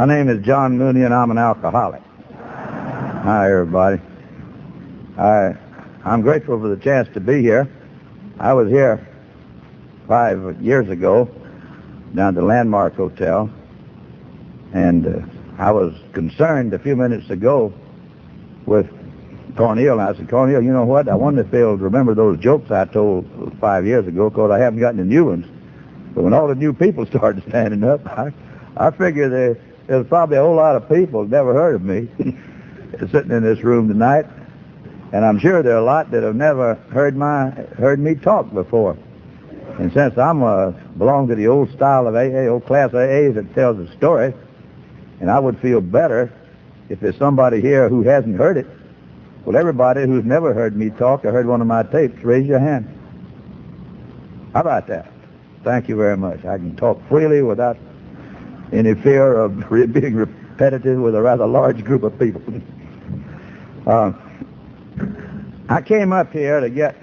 My name is John Mooney, and I'm an alcoholic. Hi, everybody. I, I'm grateful for the chance to be here. I was here five years ago down at the Landmark Hotel, and uh, I was concerned a few minutes ago with Cornel. I said, Cornel, you know what? I wonder if they'll remember those jokes I told five years ago because I haven't gotten the new ones. But when all the new people started standing up, I, I figure there, there's probably a whole lot of people who never heard of me sitting in this room tonight. And I'm sure there are a lot that have never heard my heard me talk before. And since I'm a, belong to the old style of AA, old class AA that tells a story, and I would feel better if there's somebody here who hasn't heard it. Well, everybody who's never heard me talk or heard one of my tapes, raise your hand. How about that? Thank you very much. I can talk freely without any fear of being repetitive with a rather large group of people. uh, I came up here to get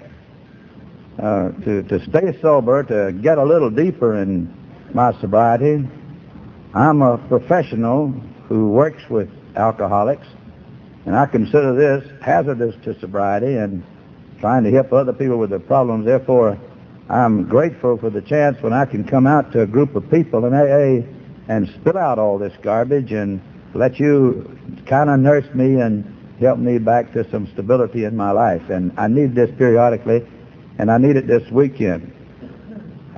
uh, to to stay sober, to get a little deeper in my sobriety. I'm a professional who works with alcoholics, and I consider this hazardous to sobriety and trying to help other people with their problems. Therefore, I'm grateful for the chance when I can come out to a group of people in AA and spill out all this garbage and let you kind of nurse me and help me back to some stability in my life. And I need this periodically, and I need it this weekend.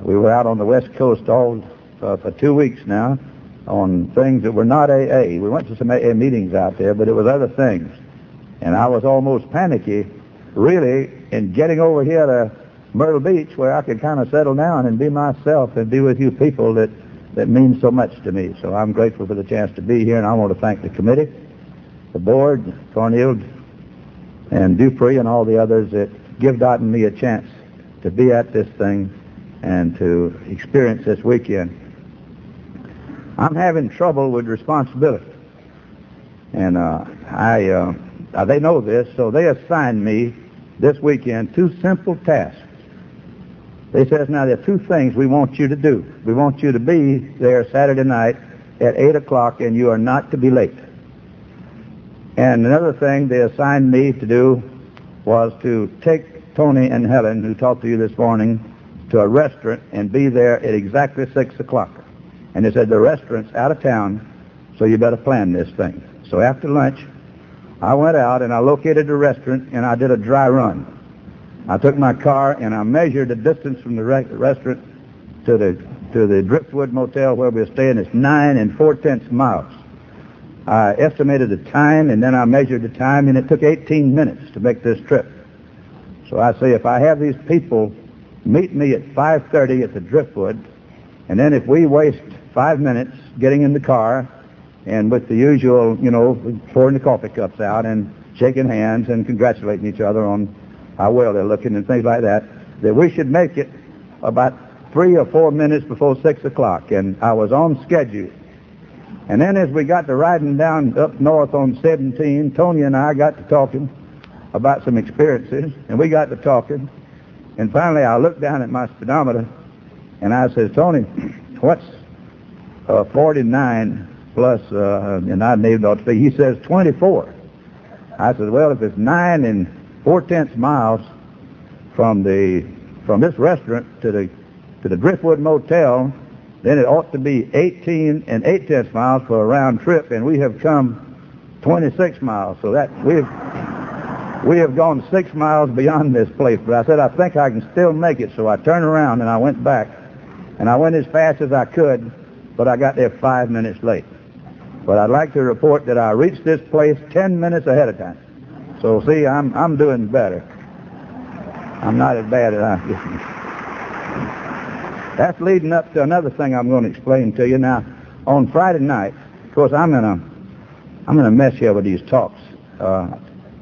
We were out on the West Coast all uh, for two weeks now on things that were not AA. We went to some AA meetings out there, but it was other things. And I was almost panicky, really, in getting over here to Myrtle Beach where I could kind of settle down and be myself and be with you people that, that means so much to me. So I'm grateful for the chance to be here, and I want to thank the committee, the board, Cornel, and Dupree, and all the others that give Dot and me a chance to be at this thing and to experience this weekend. I'm having trouble with responsibility. And uh, I, uh, they know this, so they assigned me this weekend two simple tasks. They says, now there are two things we want you to do. We want you to be there Saturday night at 8 o'clock, and you are not to be late. And another thing they assigned me to do was to take Tony and Helen, who talked to you this morning, to a restaurant and be there at exactly 6 o'clock. And they said, the restaurant's out of town, so you better plan this thing. So after lunch, I went out and I located the restaurant and I did a dry run. I took my car and I measured the distance from the re- restaurant to the to the Driftwood Motel where we were staying. It's nine and four tenths miles. I estimated the time and then I measured the time and it took 18 minutes to make this trip. So I say if I have these people meet me at 5.30 at the Driftwood and then if we waste five minutes getting in the car and with the usual, you know, pouring the coffee cups out and shaking hands and congratulating each other on how well they're looking and things like that, that we should make it about three or four minutes before six o'clock. And I was on schedule. And then as we got to riding down up north on 17, Tony and I got to talking about some experiences, and we got to talking. And finally, I looked down at my speedometer, and I said, Tony, what's uh, 49 plus, uh, and I named off to He says 24. I said, well, if it's nine and four tenths miles from the from this restaurant to the to the Driftwood Motel, then it ought to be 18 and eight tenths miles for a round trip, and we have come 26 miles. So that we've we have gone six miles beyond this place. But I said I think I can still make it. So I turned around and I went back, and I went as fast as I could, but I got there five minutes late. But I'd like to report that I reached this place 10 minutes ahead of time. So see, I'm I'm doing better. I'm not as bad as I. That's leading up to another thing I'm going to explain to you now. On Friday night, of course, I'm in a I'm in a mess here with these talks. Uh,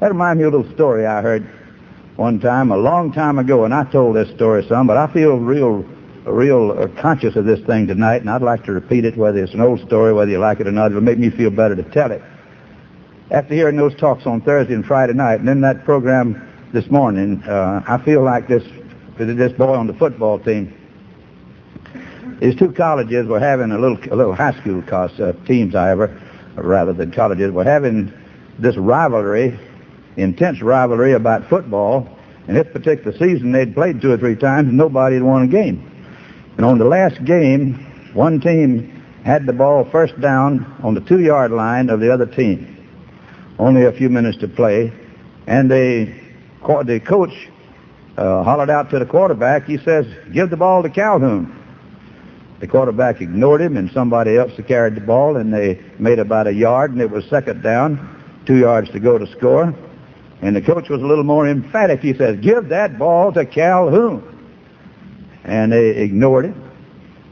that reminds me of a little story I heard one time a long time ago, and I told this story some, but I feel real real uh, conscious of this thing tonight, and I'd like to repeat it, whether it's an old story, whether you like it or not. It'll make me feel better to tell it. After hearing those talks on Thursday and Friday night, and then that program this morning, uh, I feel like this this boy on the football team these two colleges were having a little a little high school cost, uh, teams, however, rather than colleges, were having this rivalry, intense rivalry about football. And this particular season, they'd played two or three times, and nobody had won a game. And on the last game, one team had the ball first down on the two-yard line of the other team. Only a few minutes to play, and they, the coach uh, hollered out to the quarterback. He says, "Give the ball to Calhoun." The quarterback ignored him, and somebody else carried the ball, and they made about a yard, and it was second down, two yards to go to score. And the coach was a little more emphatic. He says, "Give that ball to Calhoun." And they ignored it.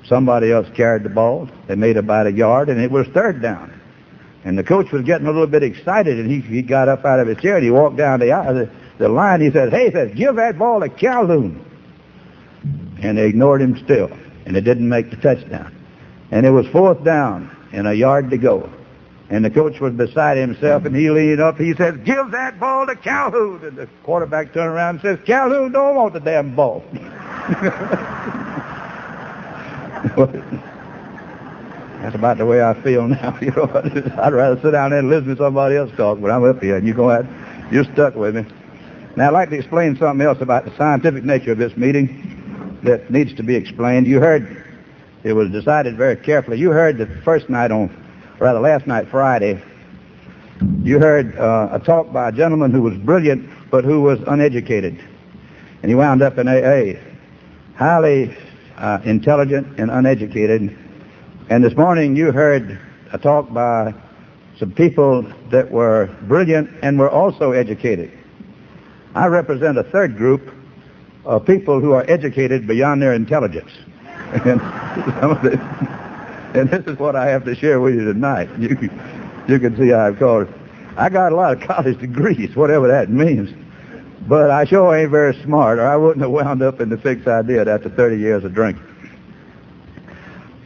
Somebody else carried the ball. They made about a yard, and it was third down. And the coach was getting a little bit excited, and he, he got up out of his chair and he walked down the, uh, the, the line. He said, hey, he says, give that ball to Calhoun. And they ignored him still, and it didn't make the touchdown. And it was fourth down and a yard to go. And the coach was beside himself, and he leaned up. He said, give that ball to Calhoun. And the quarterback turned around and says, Calhoun don't want the damn ball. That's about the way I feel now. You know, I'd rather sit down there and listen to somebody else talk, but I'm up here, and you're going you're stuck with me. Now, I'd like to explain something else about the scientific nature of this meeting that needs to be explained. You heard it was decided very carefully. You heard the first night on, rather last night, Friday, you heard uh, a talk by a gentleman who was brilliant but who was uneducated. And he wound up in AA. Highly uh, intelligent and uneducated and this morning you heard a talk by some people that were brilliant and were also educated. I represent a third group of people who are educated beyond their intelligence. and, and this is what I have to share with you tonight. You, you can see I've called I got a lot of college degrees, whatever that means. But I sure ain't very smart, or I wouldn't have wound up in the fix I did after 30 years of drinking.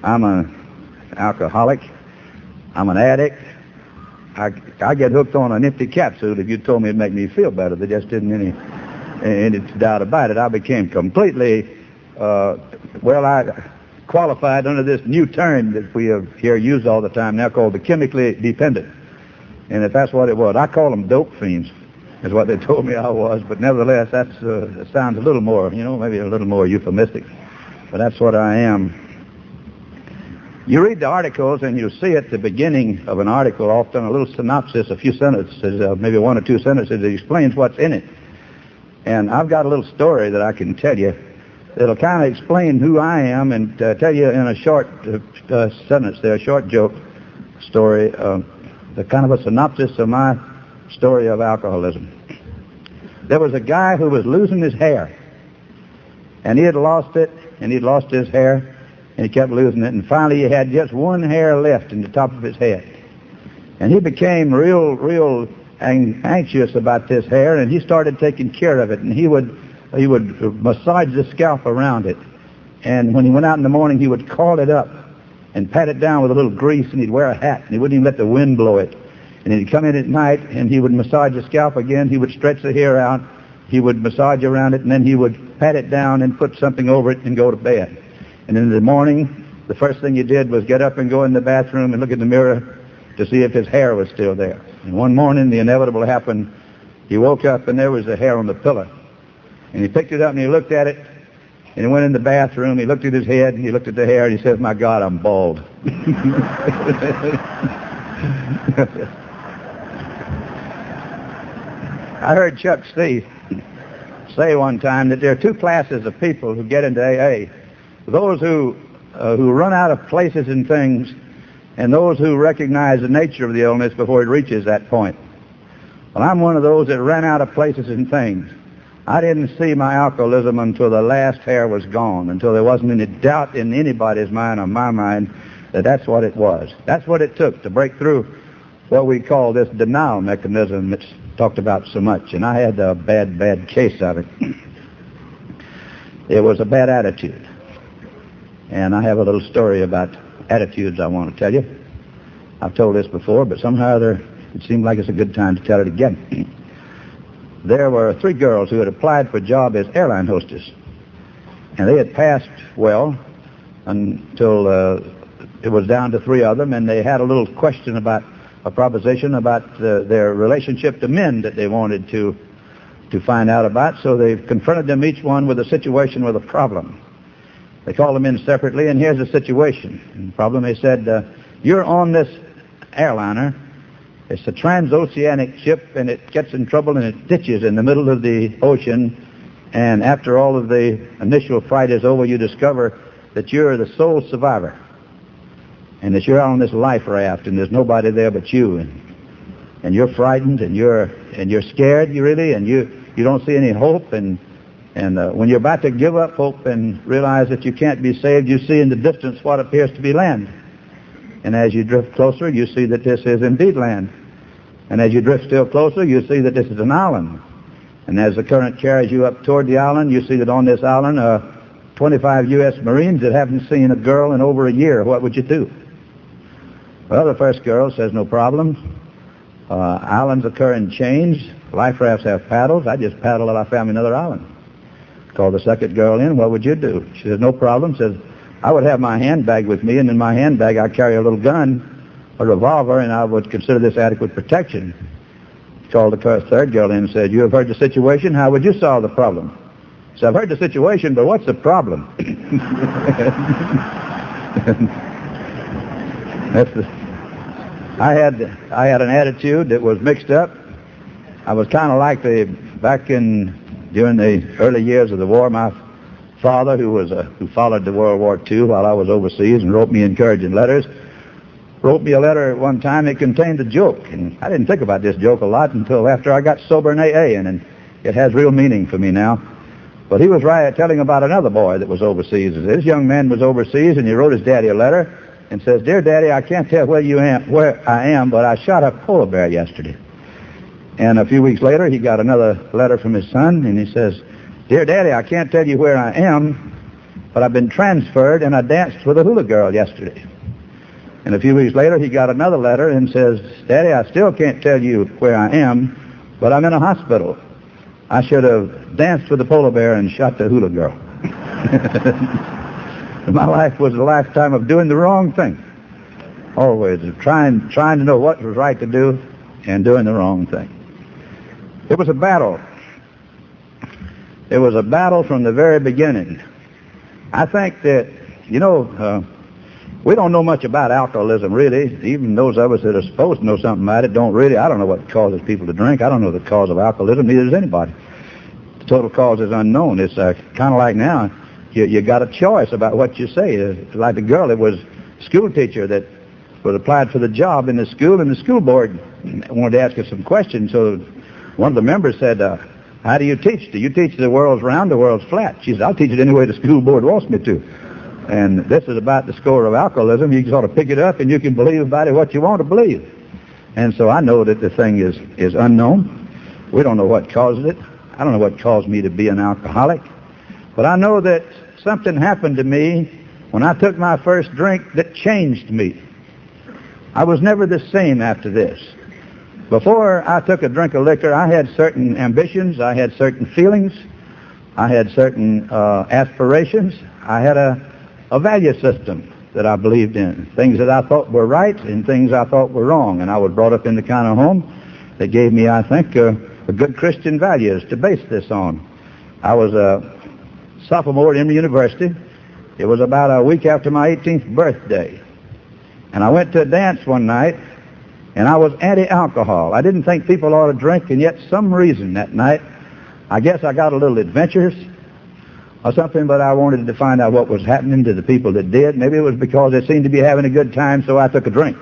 I'm a alcoholic. I'm an addict. I, I get hooked on an empty capsule. If you told me it'd make me feel better, there just isn't any, any doubt about it. I became completely, uh, well, I qualified under this new term that we have here used all the time now called the chemically dependent. And if that's what it was, I call them dope fiends, is what they told me I was. But nevertheless, uh, that sounds a little more, you know, maybe a little more euphemistic. But that's what I am. You read the articles and you see at the beginning of an article often a little synopsis, a few sentences, uh, maybe one or two sentences that explains what's in it. And I've got a little story that I can tell you that'll kind of explain who I am and uh, tell you in a short uh, uh sentence there, a short joke story, uh, the kind of a synopsis of my story of alcoholism. There was a guy who was losing his hair. And he had lost it, and he'd lost his hair and he kept losing it. And finally, he had just one hair left in the top of his head. And he became real, real anxious about this hair, and he started taking care of it. And he would, he would massage the scalp around it. And when he went out in the morning, he would call it up and pat it down with a little grease, and he'd wear a hat, and he wouldn't even let the wind blow it. And he'd come in at night, and he would massage the scalp again. He would stretch the hair out. He would massage around it, and then he would pat it down and put something over it and go to bed. And in the morning, the first thing he did was get up and go in the bathroom and look in the mirror to see if his hair was still there. And one morning, the inevitable happened. He woke up and there was the hair on the pillow. And he picked it up and he looked at it. And he went in the bathroom. He looked at his head and he looked at the hair and he says, my God, I'm bald. I heard Chuck Steve say one time that there are two classes of people who get into AA those who, uh, who run out of places and things, and those who recognize the nature of the illness before it reaches that point. Well, I'm one of those that ran out of places and things. I didn't see my alcoholism until the last hair was gone, until there wasn't any doubt in anybody's mind or my mind that that's what it was. That's what it took to break through what we call this denial mechanism that's talked about so much. And I had a bad, bad case of it. it was a bad attitude. And I have a little story about attitudes I want to tell you. I've told this before, but somehow it seemed like it's a good time to tell it again. there were three girls who had applied for a job as airline hostess. And they had passed well, until uh, it was down to three of them, and they had a little question about a proposition about uh, their relationship to men that they wanted to to find out about. So they confronted them each one with a situation with a problem. They called them in separately, and here's the situation. And the problem, they said, uh, you're on this airliner. It's a transoceanic ship, and it gets in trouble and it ditches in the middle of the ocean. And after all of the initial fright is over, you discover that you're the sole survivor. And that you're out on this life raft, and there's nobody there but you. And, and you're frightened, and you're and you're scared, you really, and you you don't see any hope. And and uh, when you're about to give up hope and realize that you can't be saved, you see in the distance what appears to be land. And as you drift closer, you see that this is indeed land. And as you drift still closer, you see that this is an island. And as the current carries you up toward the island, you see that on this island are 25 U.S. Marines that haven't seen a girl in over a year. What would you do? Well, the first girl says, no problem. Uh, islands occur in chains. Life rafts have paddles. I just paddle till I found another island. Called the second girl in. What would you do? She said, no problem. Says, I would have my handbag with me, and in my handbag I carry a little gun, a revolver, and I would consider this adequate protection. Called the third girl in and said, you have heard the situation. How would you solve the problem? So I've heard the situation, but what's the problem? That's the, I had I had an attitude that was mixed up. I was kind of like the back in during the early years of the war. My father, who was a, who followed the World War II while I was overseas and wrote me encouraging letters, wrote me a letter at one time. It contained a joke, and I didn't think about this joke a lot until after I got sober in AA, and, and it has real meaning for me now. But he was right telling about another boy that was overseas. This young man was overseas, and he wrote his daddy a letter and says, Dear Daddy, I can't tell where you am, where I am, but I shot a polar bear yesterday. And a few weeks later, he got another letter from his son, and he says, Dear Daddy, I can't tell you where I am, but I've been transferred, and I danced with a hula girl yesterday. And a few weeks later, he got another letter and says, Daddy, I still can't tell you where I am, but I'm in a hospital. I should have danced with the polar bear and shot the hula girl. My life was a lifetime of doing the wrong thing. Always trying, trying to know what was right to do and doing the wrong thing. It was a battle. It was a battle from the very beginning. I think that, you know, uh, we don't know much about alcoholism, really. Even those of us that are supposed to know something about it don't really. I don't know what causes people to drink. I don't know the cause of alcoholism. Neither does anybody. The total cause is unknown. It's uh, kind of like now you, you got a choice about what you say. Uh, like the girl that was school teacher that was applied for the job in the school, and the school board wanted to ask her some questions. So one of the members said, uh, how do you teach? Do you teach the world's round, or the world's flat? She said, I'll teach it any way the school board wants me to. And this is about the score of alcoholism. You sort of pick it up and you can believe about it what you want to believe. And so I know that the thing is, is unknown. We don't know what causes it. I don't know what caused me to be an alcoholic. But I know that something happened to me when I took my first drink that changed me. I was never the same after this. Before I took a drink of liquor, I had certain ambitions, I had certain feelings, I had certain uh, aspirations, I had a, a value system that I believed in, things that I thought were right and things I thought were wrong. And I was brought up in the kind of home that gave me, I think, uh, a good Christian values to base this on. I was a sophomore at Emory University. It was about a week after my 18th birthday. And I went to a dance one night, and I was anti-alcohol. I didn't think people ought to drink, and yet some reason that night, I guess I got a little adventurous or something, but I wanted to find out what was happening to the people that did. Maybe it was because they seemed to be having a good time, so I took a drink.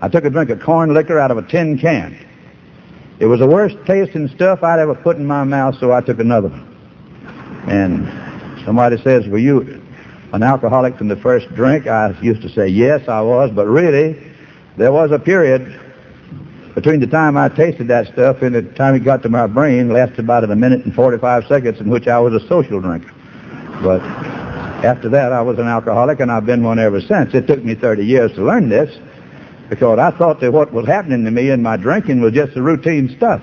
I took a drink of corn liquor out of a tin can. It was the worst tasting stuff I'd ever put in my mouth, so I took another one. And somebody says, were you an alcoholic from the first drink? I used to say, yes, I was. But really, there was a period between the time I tasted that stuff and the time it got to my brain lasted about a minute and 45 seconds in which I was a social drinker. But after that, I was an alcoholic, and I've been one ever since. It took me 30 years to learn this because I thought that what was happening to me in my drinking was just the routine stuff.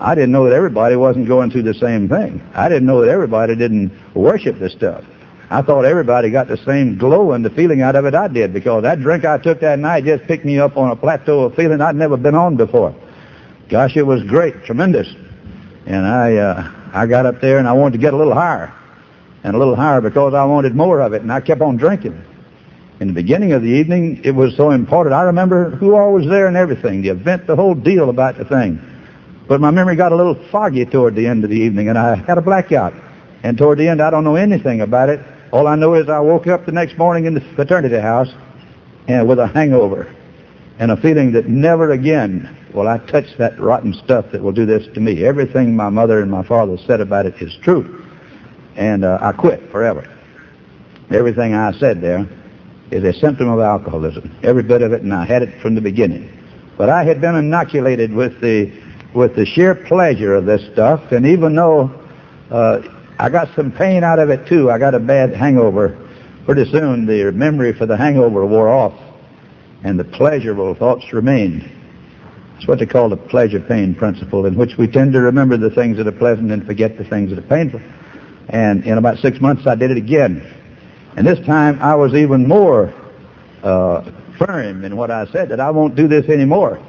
I didn't know that everybody wasn't going through the same thing. I didn't know that everybody didn't worship this stuff. I thought everybody got the same glow and the feeling out of it I did because that drink I took that night just picked me up on a plateau of feeling I'd never been on before. Gosh, it was great, tremendous. And I, uh, I got up there and I wanted to get a little higher and a little higher because I wanted more of it and I kept on drinking. In the beginning of the evening, it was so important. I remember who all was there and everything, the event, the whole deal about the thing. But my memory got a little foggy toward the end of the evening and I had a blackout. And toward the end, I don't know anything about it. All I know is I woke up the next morning in the fraternity house and with a hangover and a feeling that never again will I touch that rotten stuff that will do this to me. Everything my mother and my father said about it is true. And uh, I quit forever. Everything I said there is a symptom of alcoholism. Every bit of it, and I had it from the beginning. But I had been inoculated with the with the sheer pleasure of this stuff, and even though uh, I got some pain out of it too. I got a bad hangover. Pretty soon the memory for the hangover wore off and the pleasurable thoughts remained. It's what they call the pleasure-pain principle, in which we tend to remember the things that are pleasant and forget the things that are painful. And in about six months, I did it again. And this time, I was even more uh, firm in what I said, that I won't do this anymore.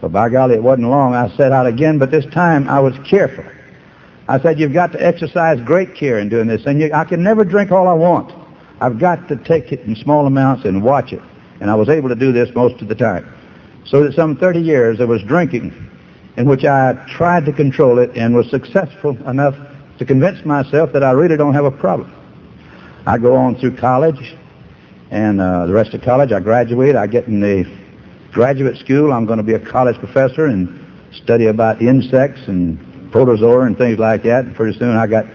But by golly, it wasn't long. I set out again, but this time I was careful. I said, you've got to exercise great care in doing this. And you, I can never drink all I want. I've got to take it in small amounts and watch it. And I was able to do this most of the time. So that some 30 years there was drinking in which I tried to control it and was successful enough to convince myself that I really don't have a problem. I go on through college and uh, the rest of college I graduate. I get in the graduate school. I'm going to be a college professor and study about insects and protozoa and things like that. And pretty soon I got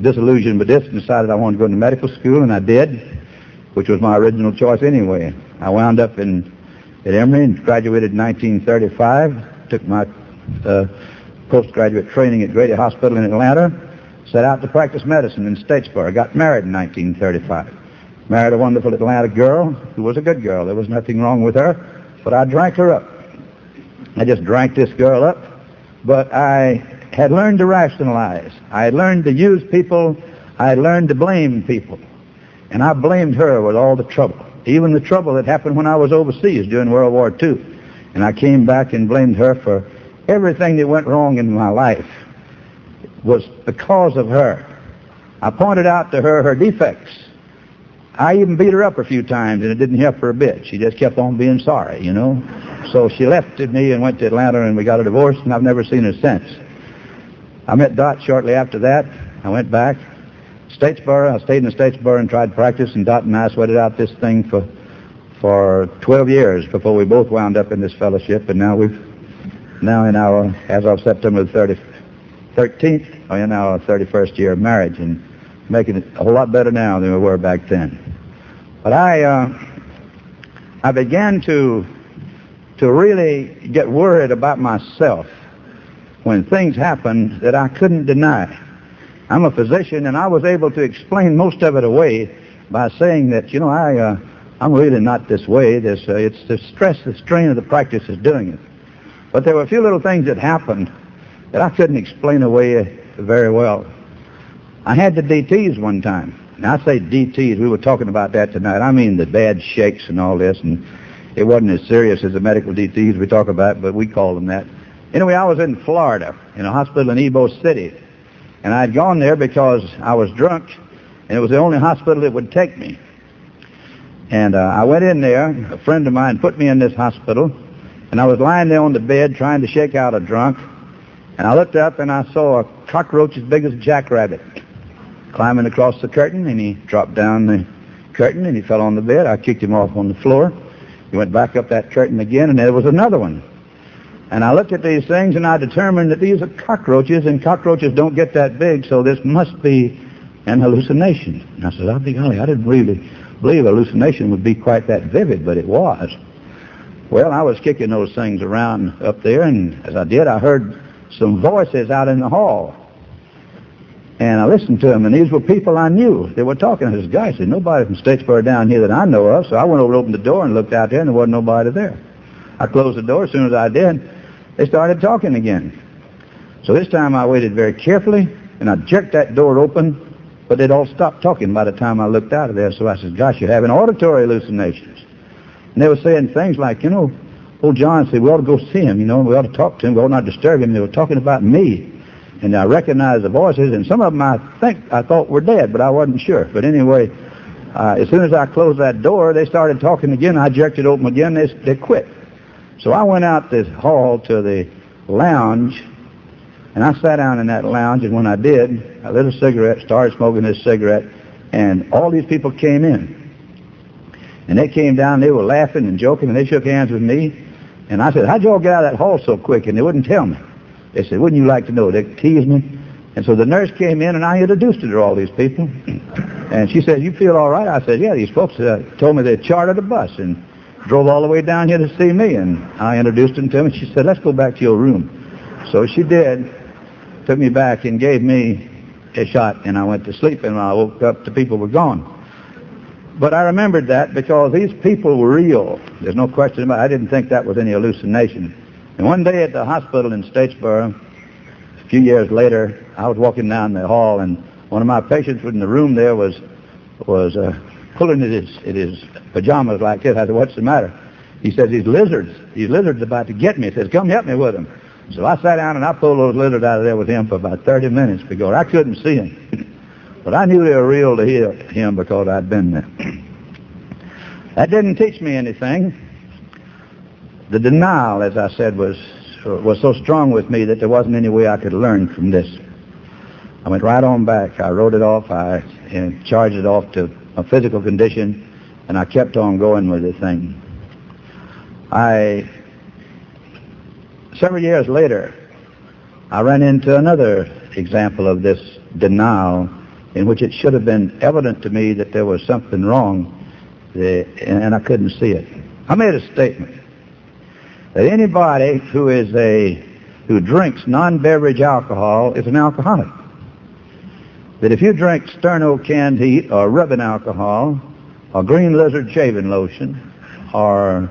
disillusioned with this and decided I wanted to go into medical school, and I did, which was my original choice anyway. I wound up in at Emory and graduated in 1935. Took my uh, postgraduate training at Grady Hospital in Atlanta. Set out to practice medicine in Statesboro. Got married in 1935. Married a wonderful Atlanta girl who was a good girl. There was nothing wrong with her, but I drank her up. I just drank this girl up, but I had learned to rationalize. I had learned to use people. I had learned to blame people. And I blamed her with all the trouble, even the trouble that happened when I was overseas during World War II. And I came back and blamed her for everything that went wrong in my life was because of her. I pointed out to her her defects. I even beat her up a few times, and it didn't help her a bit. She just kept on being sorry, you know. So she left me and went to Atlanta, and we got a divorce, and I've never seen her since. I met Dot shortly after that. I went back. Statesboro, I stayed in Statesboro and tried practice, and Dot and I sweated out this thing for for 12 years before we both wound up in this fellowship, and now we've now in our, as of September the 30, 13th, in our 31st year of marriage, and making it a whole lot better now than we were back then. But I, uh, I began to to really get worried about myself when things happened that I couldn't deny. I'm a physician, and I was able to explain most of it away by saying that, you know, I, uh, I'm really not this way. This, uh, it's the stress, the strain of the practice is doing it. But there were a few little things that happened that I couldn't explain away very well. I had the DTs one time. Now, I say DTs. We were talking about that tonight. I mean the bad shakes and all this, and it wasn't as serious as the medical DTs we talk about, but we call them that. Anyway, I was in Florida in a hospital in Ybor City. And I had gone there because I was drunk, and it was the only hospital that would take me. And uh, I went in there. A friend of mine put me in this hospital, and I was lying there on the bed trying to shake out a drunk. And I looked up, and I saw a cockroach as big as a jackrabbit climbing across the curtain, and he dropped down the curtain, and he fell on the bed. I kicked him off on the floor. He went back up that curtain again, and there was another one. And I looked at these things and I determined that these are cockroaches and cockroaches don't get that big, so this must be an hallucination. And I said, I'll be golly, I didn't really believe hallucination would be quite that vivid, but it was. Well, I was kicking those things around up there, and as I did, I heard some voices out in the hall. And I listened to them, and these were people I knew. They were talking. I said, guys, there's nobody from Statesboro down here that I know of, so I went over and opened the door and looked out there, and there wasn't nobody there. I closed the door as soon as I did. They started talking again. So this time I waited very carefully, and I jerked that door open, But they'd all stopped talking by the time I looked out of there. So I said, gosh, you're having auditory hallucinations. And they were saying things like, you know, old John said, we ought to go see him, you know, we ought to talk to him, we ought not disturb him. They were talking about me. And I recognized the voices, and some of them I think I thought were dead, but I wasn't sure. But anyway, uh, as soon as I closed that door, they started talking again. I jerked it open again. They, they quit. So I went out this hall to the lounge, and I sat down in that lounge, and when I did, I lit a cigarette, started smoking this cigarette, and all these people came in. And they came down, they were laughing and joking, and they shook hands with me. And I said, how'd you all get out of that hall so quick? And they wouldn't tell me. They said, wouldn't you like to know? They teased me. And so the nurse came in, and I introduced her to all these people. And she said, you feel all right? I said, yeah, these folks uh, told me they chartered a bus and drove all the way down here to see me. And I introduced him to them, and she said, let's go back to your room. So she did, took me back and gave me a shot, and I went to sleep, and when I woke up, the people were gone. But I remembered that because these people were real. There's no question about it. I didn't think that was any hallucination. And one day at the hospital in Statesboro, a few years later, I was walking down the hall, and one of my patients in the room there was was uh, pulling at his, at his pajamas like this. I said, what's the matter? He says, these lizards, these lizards about to get me. He says, come help me with them. So I sat down and I pulled those lizards out of there with him for about 30 minutes because I couldn't see them. But I knew they were real to him because I'd been there. that didn't teach me anything. The denial, as I said, was was so strong with me that there wasn't any way I could learn from this. I went right on back. I wrote it off. I charged it off to a physical condition, and I kept on going with the thing. I several years later, I ran into another example of this denial in which it should have been evident to me that there was something wrong, and I couldn't see it. I made a statement that anybody who is a who drinks non-beverage alcohol is an alcoholic. That if you drink Sterno canned heat or rubbing alcohol or green lizard shaving lotion or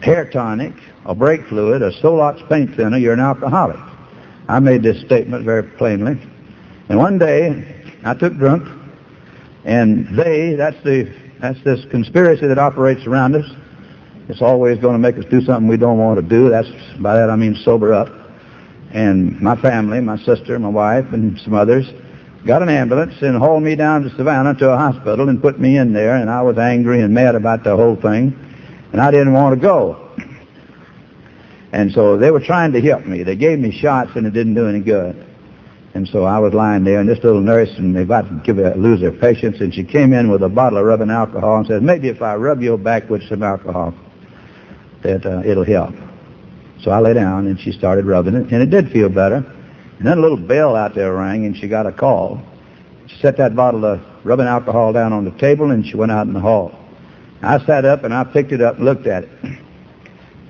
hair tonic or brake fluid or Solox paint thinner, you're an alcoholic. I made this statement very plainly. And one day, I took drunk, and they, that's the that's this conspiracy that operates around us. It's always going to make us do something we don't want to do. That's by that I mean sober up. And my family, my sister, my wife, and some others got an ambulance and hauled me down to Savannah to a hospital and put me in there. And I was angry and mad about the whole thing, and I didn't want to go. And so they were trying to help me. They gave me shots, and it didn't do any good. And so I was lying there, and this little nurse, and they about to give her, lose her patience, and she came in with a bottle of rubbing alcohol and said, maybe if I rub your back with some alcohol, that uh, it'll help. So I lay down, and she started rubbing it, and it did feel better. And then a little bell out there rang, and she got a call. She set that bottle of rubbing alcohol down on the table, and she went out in the hall. I sat up, and I picked it up and looked at it.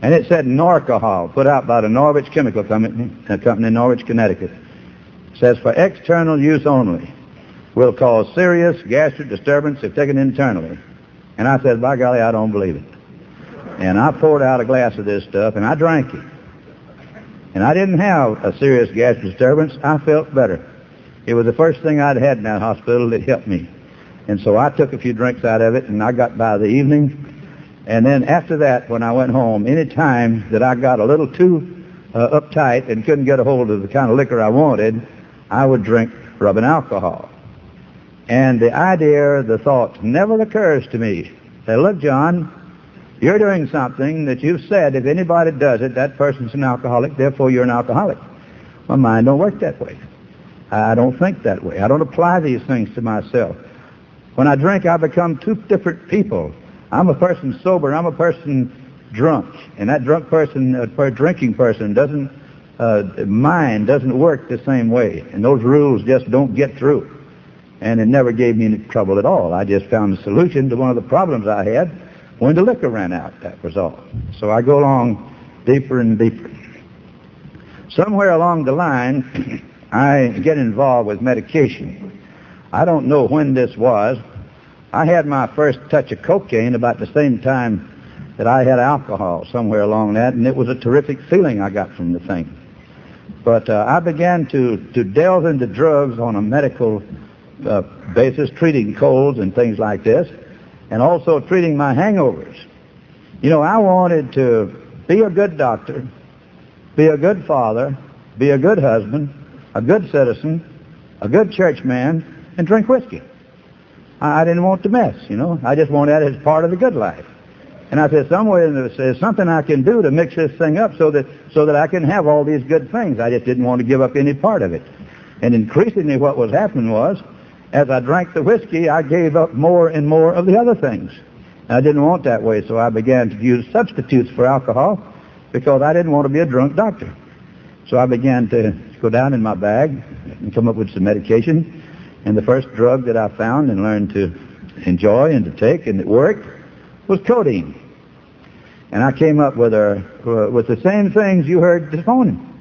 And it said Norcohol, put out by the Norwich Chemical Company, a company in Norwich, Connecticut says for external use only will cause serious gastric disturbance if taken internally. And I said, by golly, I don't believe it. And I poured out a glass of this stuff and I drank it. And I didn't have a serious gastric disturbance. I felt better. It was the first thing I'd had in that hospital that helped me. And so I took a few drinks out of it and I got by the evening. And then after that, when I went home, any time that I got a little too uh, uptight and couldn't get a hold of the kind of liquor I wanted, I would drink rubbing alcohol. And the idea, the thought never occurs to me. Say, look, John, you're doing something that you've said if anybody does it, that person's an alcoholic, therefore you're an alcoholic. My mind don't work that way. I don't think that way. I don't apply these things to myself. When I drink, I become two different people. I'm a person sober. I'm a person drunk. And that drunk person, a drinking person, doesn't uh, mind doesn't work the same way, and those rules just don't get through. And it never gave me any trouble at all. I just found a solution to one of the problems I had when the liquor ran out. That was all. So I go along deeper and deeper. Somewhere along the line, I get involved with medication. I don't know when this was. I had my first touch of cocaine about the same time that I had alcohol, somewhere along that, and it was a terrific feeling I got from the thing. But uh, I began to, to delve into drugs on a medical uh, basis, treating colds and things like this, and also treating my hangovers. You know, I wanted to be a good doctor, be a good father, be a good husband, a good citizen, a good churchman, and drink whiskey. I, I didn't want to mess, you know. I just wanted that as part of the good life. And I said, somewhere there's something I can do to mix this thing up so that so that I can have all these good things. I just didn't want to give up any part of it. And increasingly what was happening was, as I drank the whiskey, I gave up more and more of the other things. I didn't want that way, so I began to use substitutes for alcohol because I didn't want to be a drunk doctor. So I began to go down in my bag and come up with some medication. And the first drug that I found and learned to enjoy and to take and it worked was codeine. And I came up with uh, with the same things you heard this morning.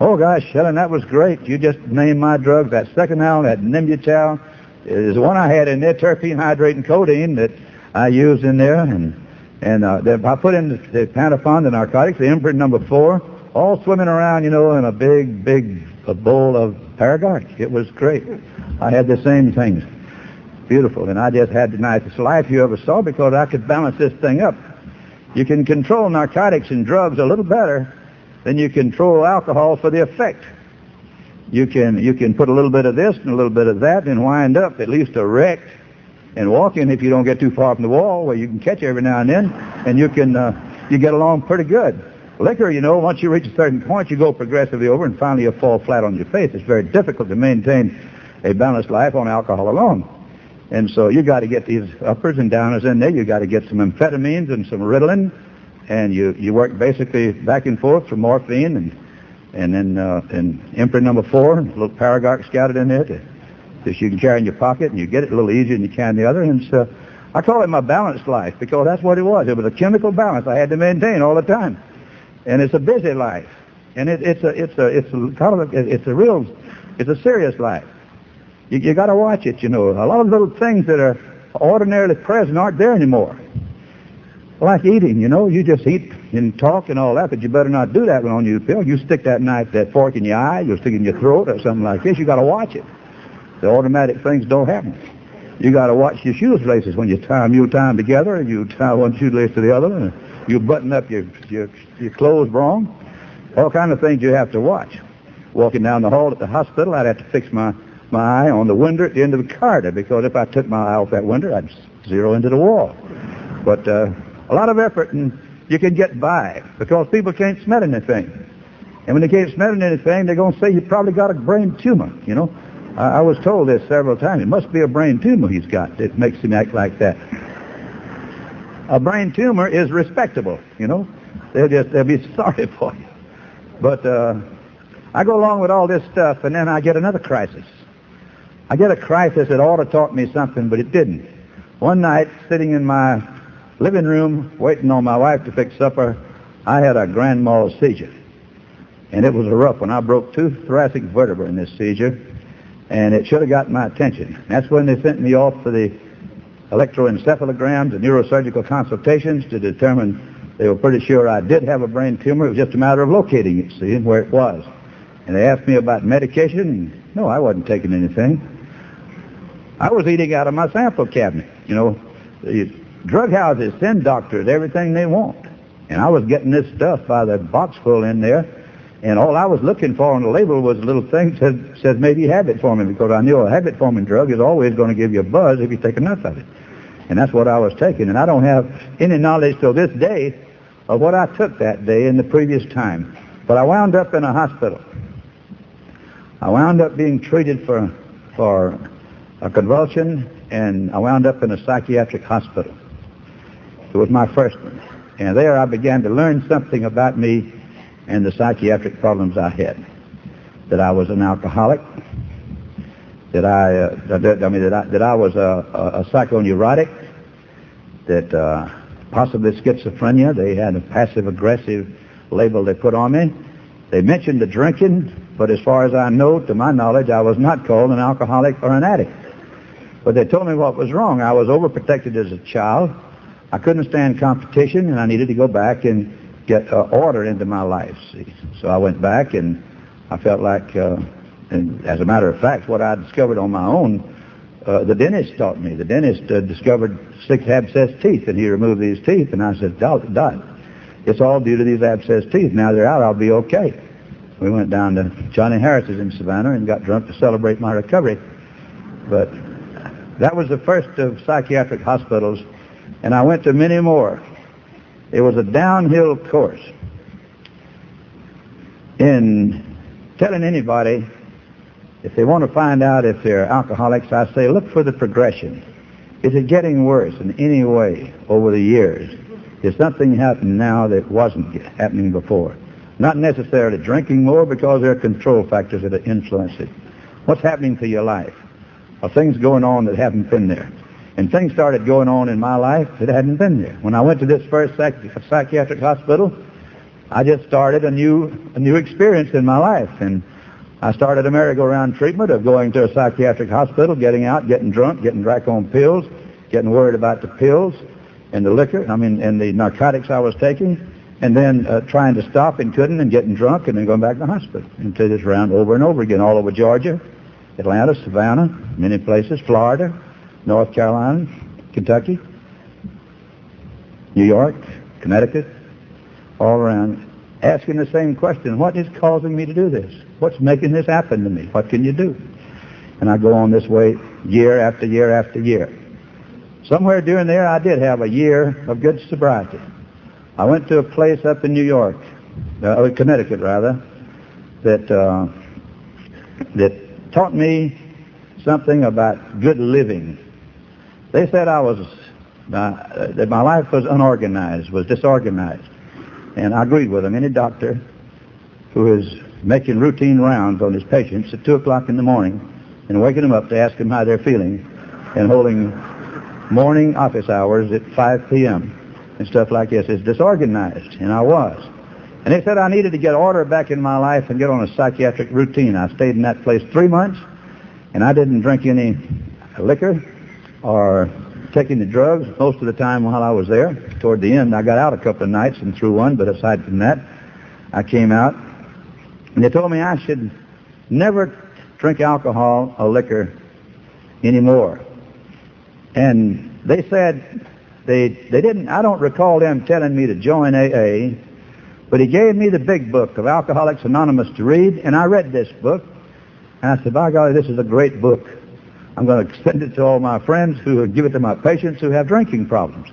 Oh gosh, Helen, that was great. You just named my drug. That Seconal, that Nembutal, is the one I had in there, terpin hydrate and codeine that I used in there, and and uh, I put in the, the Panafon, the narcotics, the Empirin number four, all swimming around, you know, in a big, big a bowl of paregoric. It was great. I had the same things. Beautiful. And I just had the nicest life you ever saw because I could balance this thing up. You can control narcotics and drugs a little better than you control alcohol for the effect. You can you can put a little bit of this and a little bit of that and wind up at least erect and walking if you don't get too far from the wall where you can catch every now and then and you can uh, you get along pretty good. Liquor, you know, once you reach a certain point, you go progressively over and finally you fall flat on your face. It's very difficult to maintain a balanced life on alcohol alone. And so you got to get these uppers and downers in there. You got to get some amphetamines and some Ritalin and you you work basically back and forth from morphine and and then uh, and Empirin number four, a little paregoric scouted in there to, that you can carry in your pocket, and you get it a little easier than you can the other. And so I call it my balanced life because that's what it was. It was a chemical balance I had to maintain all the time, and it's a busy life, and it, it's a it's a it's a kind of a, it's a real it's a serious life. You, you got to watch it. You know, a lot of little things that are ordinarily present aren't there anymore like eating, you know. You just eat and talk and all that, but you better not do that when on your pill. You stick that knife, that fork in your eye, you'll stick it in your throat or something like this. You got to watch it. The automatic things don't happen. You got to watch your shoelaces when you tie them. You tie them together, and you tie one shoelace to the other, and you button up your your, your clothes wrong. All kind of things you have to watch. Walking down the hall at the hospital, I'd have to fix my my eye on the window at the end of the corridor because if I took my eye off that window, I'd zero into the wall. But uh, a lot of effort and you can get by because people can't smell anything. And when they can't smell anything, they're going to say you probably got a brain tumor, you know. I, I was told this several times. It must be a brain tumor he's got that makes him act like that. A brain tumor is respectable, you know. They'll just, they'll be sorry for you. But, uh, I go along with all this stuff and then I get another crisis. I get a crisis that ought to taught me something, but it didn't. One night, sitting in my living room waiting on my wife to fix supper, I had a grand mal seizure. And it was a rough one. I broke two thoracic vertebrae in this seizure, and it should have gotten my attention. That's when they sent me off for the electroencephalograms and neurosurgical consultations to determine they were pretty sure I did have a brain tumor. It was just a matter of locating it, seeing where it was. And they asked me about medication. No, I wasn't taking anything. I was eating out of my sample cabinet. You know, Drug houses send doctors everything they want. And I was getting this stuff by the box full in there, and all I was looking for on the label was a little thing that said, says maybe habit forming, because I knew a habit forming drug is always going to give you a buzz if you take enough of it. And that's what I was taking. And I don't have any knowledge till this day of what I took that day in the previous time. But I wound up in a hospital. I wound up being treated for, for a convulsion, and I wound up in a psychiatric hospital. It was my first one. And there I began to learn something about me and the psychiatric problems I had. That I was an alcoholic. That I, uh, that, I mean, that I, that I was a, a, psychoneurotic. That uh, possibly schizophrenia. They had a passive-aggressive label they put on me. They mentioned the drinking, but as far as I know, to my knowledge, I was not called an alcoholic or an addict. But they told me what was wrong. I was overprotected as a child. I couldn't stand competition, and I needed to go back and get uh, order into my life. See, so I went back, and I felt like, uh, and as a matter of fact, what I discovered on my own uh, the dentist taught me. The dentist uh, discovered six abscessed teeth, and he removed these teeth. And I said, Doc, Doc, it's all due to these abscessed teeth. Now they're out, I'll be okay. We went down to Johnny Harris's in Savannah and got drunk to celebrate my recovery. But that was the first of psychiatric hospitals, and I went to many more. It was a downhill course. In telling anybody if they want to find out if they're alcoholics, I say look for the progression. Is it getting worse in any way over the years? Is something happening now that wasn't happening before? Not necessarily drinking more because there are control factors that influence it. What's happening to your life? Are things going on that haven't been there? And things started going on in my life that hadn't been there. When I went to this first psychiatric hospital, I just started a new a new experience in my life, and I started a merry-go-round treatment of going to a psychiatric hospital, getting out, getting drunk, getting back on pills, getting worried about the pills and the liquor, I mean, and the narcotics I was taking, and then uh, trying to stop and couldn't, and getting drunk, and then going back to the hospital. And did this round over and over again, all over Georgia, Atlanta, Savannah, many places, Florida, North Carolina, Kentucky, New York, Connecticut, all around, asking the same question, what is causing me to do this? What's making this happen to me? What can you do? And I go on this way year after year after year. Somewhere during there, I did have a year of good sobriety. I went to a place up in New York, uh, Connecticut rather, that uh, that taught me something about good living. They said I was that my life was unorganized, was disorganized, and I agreed with them. Any doctor who is making routine rounds on his patients at 2 o'clock in the morning and waking them up to ask them how they're feeling and holding morning office hours at 5 p.m. and stuff like this is disorganized, and I was. And they said I needed to get order back in my life and get on a psychiatric routine. I stayed in that place three months, and I didn't drink any liquor or taking the drugs most of the time while I was there. Toward the end, I got out a couple of nights and threw one, but aside from that, I came out and they told me I should never drink alcohol or liquor anymore. And they said they they didn't I don't recall them telling me to join AA, but he gave me the big book of Alcoholics Anonymous to read, and I read this book. And I said, by golly, this is a great book. I'm going to send it to all my friends who give it to my patients who have drinking problems.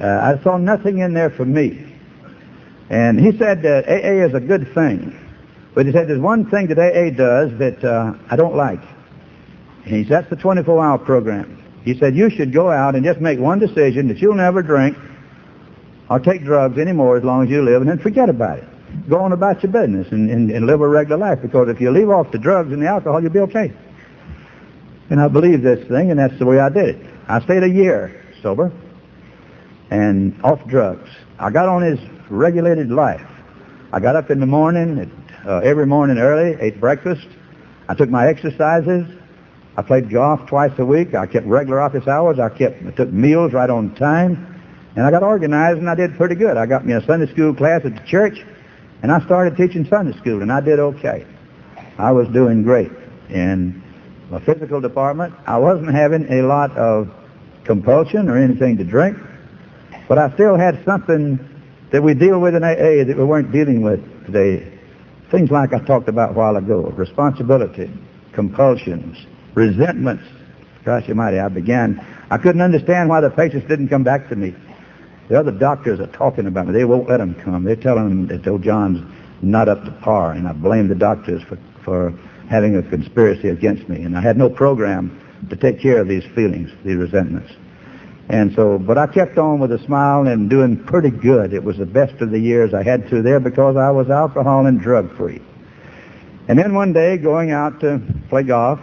Uh, I saw nothing in there for me. And he said that AA is a good thing. But he said there's one thing that AA does that uh, I don't like. And he said, that's the 24-hour program. He said, you should go out and just make one decision that you'll never drink or take drugs anymore as long as you live and then forget about it. Go on about your business and, and, and live a regular life because if you leave off the drugs and the alcohol, you'll be okay. And I believed this thing, and that's the way I did it. I stayed a year sober and off drugs. I got on his regulated life. I got up in the morning, uh, every morning early, ate breakfast. I took my exercises. I played golf twice a week. I kept regular office hours. I kept I took meals right on time. And I got organized and I did pretty good. I got me a Sunday school class at the church and I started teaching Sunday school and I did okay. I was doing great. In my physical department, I wasn't having a lot of compulsion or anything to drink, but I still had something that we deal with in AA that we weren't dealing with today. Things like I talked about a while ago, responsibility, compulsions, resentments. Gosh almighty, I began, I couldn't understand why the patients didn't come back to me. The other doctors are talking about me. They won't let them come. They're telling them that old John's not up to par, and I blame the doctors for, for having a conspiracy against me. And I had no program to take care of these feelings, these resentments. And so, but I kept on with a smile and doing pretty good. It was the best of the years I had to there because I was alcohol and drug free. And then one day, going out to play golf,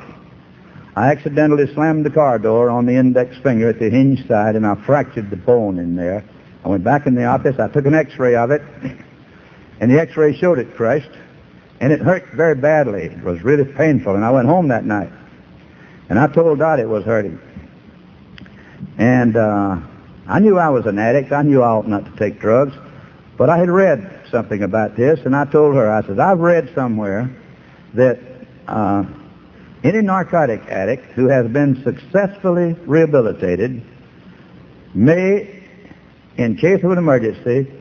I accidentally slammed the car door on the index finger at the hinge side and I fractured the bone in there. I went back in the office, I took an x-ray of it, and the x-ray showed it crushed, and it hurt very badly. It was really painful, and I went home that night. And I told Dot it was hurting. And uh, I knew I was an addict. I knew I ought not to take drugs. But I had read something about this, and I told her, I said, I've read somewhere that uh, Any narcotic addict who has been successfully rehabilitated may, in case of an emergency,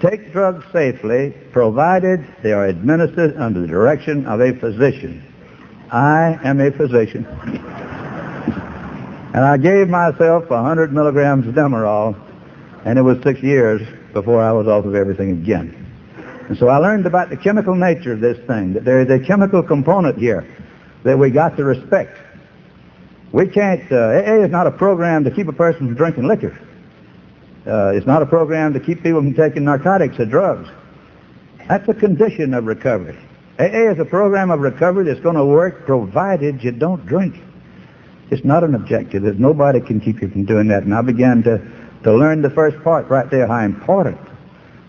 take drugs safely provided they are administered under the direction of a physician. I am a physician. and I gave myself 100 milligrams of Demerol, and it was six years before I was off of everything again. And so I learned about the chemical nature of this thing, that there is a chemical component here that we got to respect. We can't, uh, AA is not a program to keep a person from drinking liquor. Uh, it's not a program to keep people from taking narcotics or drugs. That's a condition of recovery. AA is a program of recovery that's going to work provided you don't drink. It's not an objective. There's nobody can keep you from doing that. And I began to, to learn the first part right there, how important,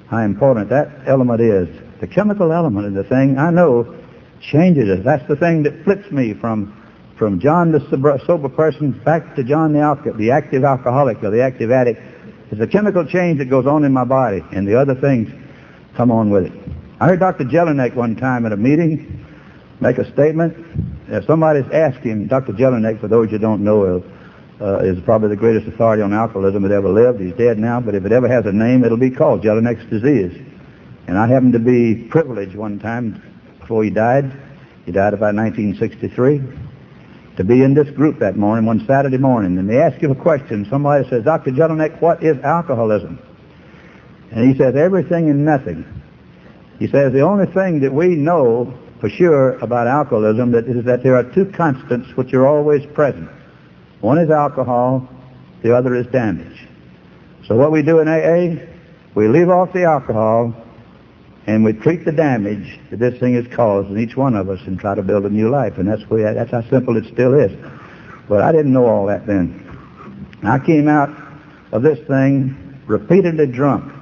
how important that element is. The chemical element of the thing, I know, changes us. That's the thing that flips me from from John the sober, person back to John the, the active alcoholic or the active addict. It's a chemical change that goes on in my body, and the other things come on with it. I heard Dr. Jellinek one time at a meeting make a statement. If somebody's asked him, Dr. Jellinek, for those you don't know, uh, is probably the greatest authority on alcoholism that ever lived. He's dead now, but if it ever has a name, it'll be called Jellinek's disease. And I happened to be privileged one time before he died. He died about 1963 to be in this group that morning, one Saturday morning, and they ask him a question. Somebody says, Dr. Jellinek, what is alcoholism? And he says, everything and nothing. He says, the only thing that we know for sure about alcoholism that is that there are two constants which are always present. One is alcohol, the other is damage. So what we do in AA, we leave off the alcohol and we treat the damage that this thing has caused in each one of us and try to build a new life. And that's where, that's how simple it still is. But I didn't know all that then. I came out of this thing repeatedly drunk.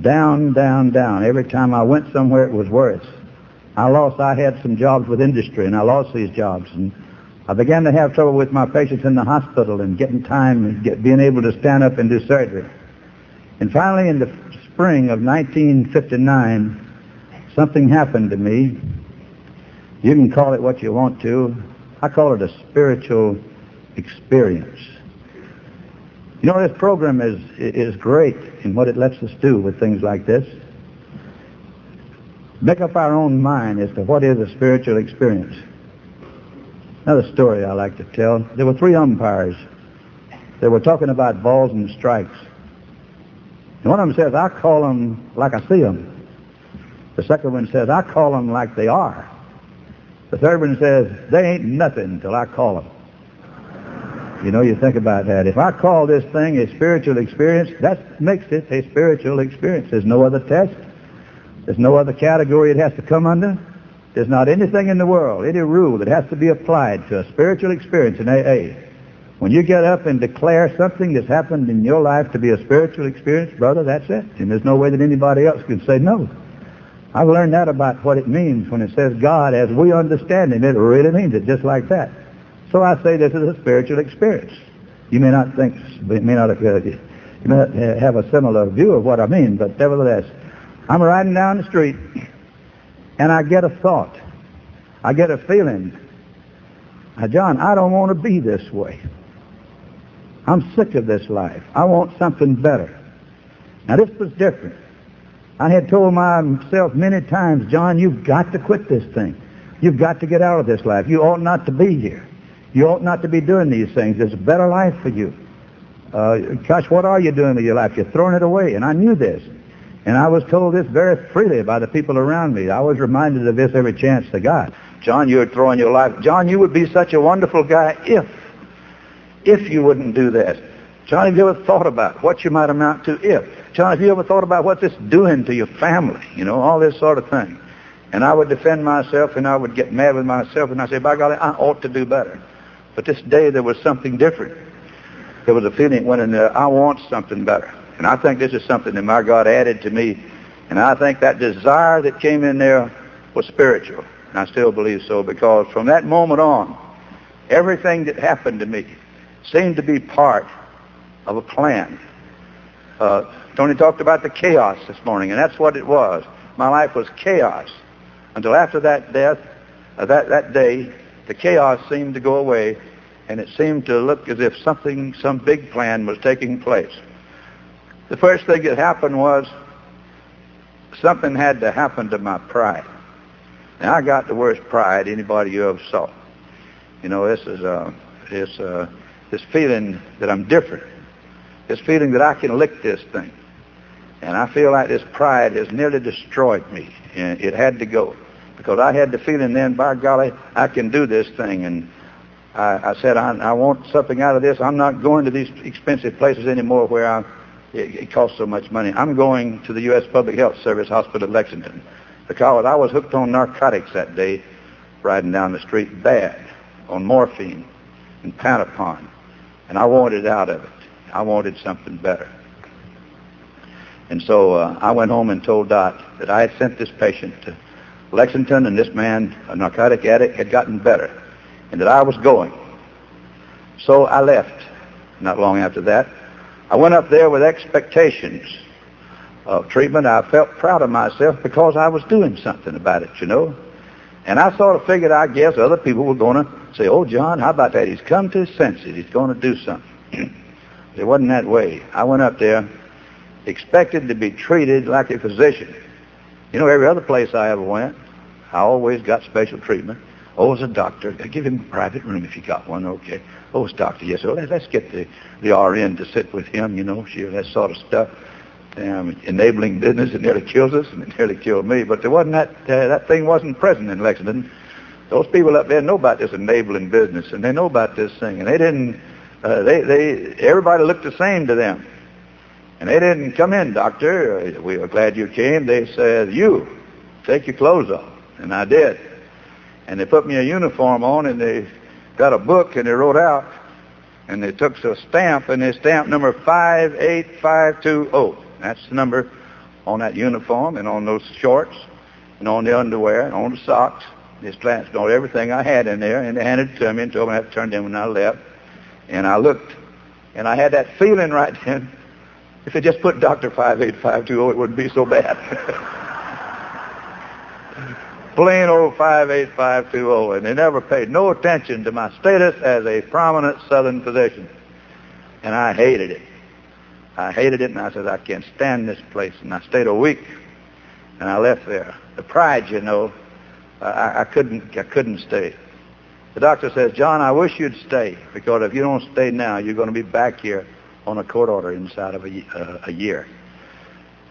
Down, down, down. Every time I went somewhere, it was worse. I lost, I had some jobs with industry, and I lost these jobs. And I began to have trouble with my patients in the hospital and getting time and get, being able to stand up and do surgery. And finally, in the spring of 1959, something happened to me. You can call it what you want to. I call it a spiritual experience. You know, this program is, is great in what it lets us do with things like this. Make up our own mind as to what is a spiritual experience. Another story I like to tell. There were three umpires. They were talking about balls and strikes. And one of them says, I call them like I see them. The second one says, I call them like they are. The third one says, they ain't nothing till I call them. You know, you think about that. If I call this thing a spiritual experience, that makes it a spiritual experience. There's no other test. There's no other category it has to come under. There's not anything in the world, any rule that has to be applied to a spiritual experience in AA. When you get up and declare something that's happened in your life to be a spiritual experience, brother, that's it. And there's no way that anybody else can say no. I've learned that about what it means when it says God as we understand Him. It really means it just like that. So I say this is a spiritual experience. You may not think, may not, uh, you may not have a similar view of what I mean, but nevertheless, I'm riding down the street and I get a thought. I get a feeling. Now, John, I don't want to be this way. I'm sick of this life. I want something better. Now, this was different. I had told myself many times, John, you've got to quit this thing. You've got to get out of this life. You ought not to be here. You ought not to be doing these things. There's a better life for you. Uh, gosh, what are you doing with your life? You're throwing it away. And I knew this. And I was told this very freely by the people around me. I was reminded of this every chance I got. John, you're throwing your life. John, you would be such a wonderful guy if, if you wouldn't do that. John, have you ever thought about what you might amount to if? John, have you ever thought about what this doing to your family? You know, all this sort of thing. And I would defend myself and I would get mad with myself and I say, by golly, I ought to do better. But this day there was something different. There was a feeling when in there, I want something better. And I think this is something that my God added to me. And I think that desire that came in there was spiritual. And I still believe so because from that moment on, everything that happened to me seemed to be part of a plan. Uh, Tony talked about the chaos this morning, and that's what it was. My life was chaos until after that death, uh, that, that day, the chaos seemed to go away, and it seemed to look as if something, some big plan was taking place. The first thing that happened was something had to happen to my pride. Now I got the worst pride anybody you ever saw. You know, this is uh, this uh, this feeling that I'm different. This feeling that I can lick this thing. And I feel like this pride has nearly destroyed me. And it had to go. Because I had the feeling then, by golly, I can do this thing. And I, I said, I, I want something out of this. I'm not going to these expensive places anymore where I, it, it costs so much money. I'm going to the U.S. Public Health Service Hospital at Lexington. Because I was hooked on narcotics that day, riding down the street bad, on morphine and Pantopon. And I wanted out of it. I wanted something better. And so uh, I went home and told Dot that I had sent this patient to Lexington and this man, a narcotic addict, had gotten better and that I was going. So I left not long after that. I went up there with expectations of treatment. I felt proud of myself because I was doing something about it, you know. And I sort of figured, I guess, other people were going to say, oh, John, how about that? He's come to his senses. He's going to do something. it wasn't that way. I went up there expected to be treated like a physician. You know, every other place I ever went, I always got special treatment. Oh, a doctor, give him a private room if you got one, okay. Oh, as doctor, yes, well, let's get the, the RN to sit with him, you know, sure, that sort of stuff. Enabling business, it nearly kills us, and it nearly killed me. But there wasn't that, uh, that thing wasn't present in Lexington. Those people up there know about this enabling business, and they know about this thing, and they didn't, uh, they, they, everybody looked the same to them. And they didn't come in, doctor. We are glad you came. They said, you, take your clothes off. And I did. And they put me a uniform on and they got a book and they wrote out and they took a stamp and they stamped number 58520. That's the number on that uniform and on those shorts and on the underwear and on the socks. They stamped on everything I had in there and handed it to me and told me I had to turn it in when I left. And I looked and I had that feeling right then if they just put Dr. 58520, it wouldn't be so bad. Plain old 58520. And they never paid no attention to my status as a prominent Southern physician. And I hated it. I hated it, and I said, I can't stand this place. And I stayed a week, and I left there. The pride, you know, I, I couldn't, I couldn't stay. The doctor says, John, I wish you'd stay, because if you don't stay now, you're going to be back here on a court order inside of a, uh, a year.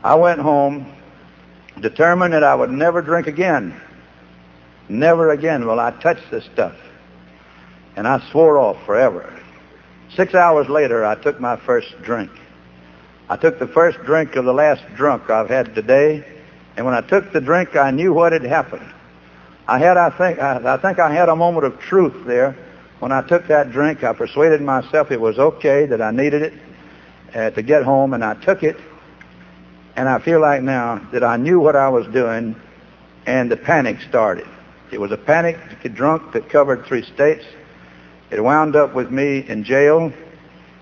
I went home determined that I would never drink again. Never again will I touch this stuff. And I swore off forever. Six hours later, I took my first drink. I took the first drink of the last drunk I've had today. And when I took the drink, I knew what had happened. I had, I think, I, I think I had a moment of truth there. When I took that drink, I persuaded myself it was okay, that I needed it, uh, to get home, and I took it, and I feel like now that I knew what I was doing, and the panic started. It was a panic drunk that covered three states. It wound up with me in jail.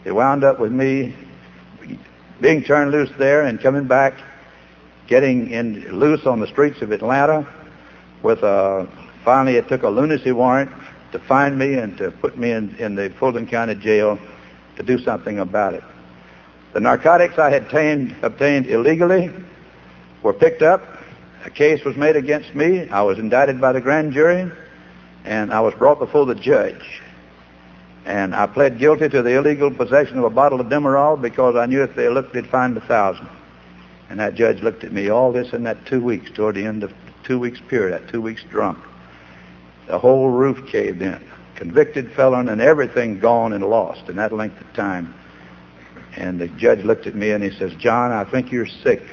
It wound up with me being turned loose there and coming back, getting in loose on the streets of Atlanta. With a, finally, it took a lunacy warrant to find me and to put me in, in the Fulton County Jail to do something about it. The narcotics I had obtained, obtained illegally were picked up. A case was made against me. I was indicted by the grand jury, and I was brought before the judge. And I pled guilty to the illegal possession of a bottle of Demerol because I knew if they looked, they'd find a thousand. And that judge looked at me all this in that two weeks, toward the end of two weeks period, that two weeks drunk. The whole roof caved in. Convicted felon and everything gone and lost in that length of time. And the judge looked at me and he says, John, I think you're sick.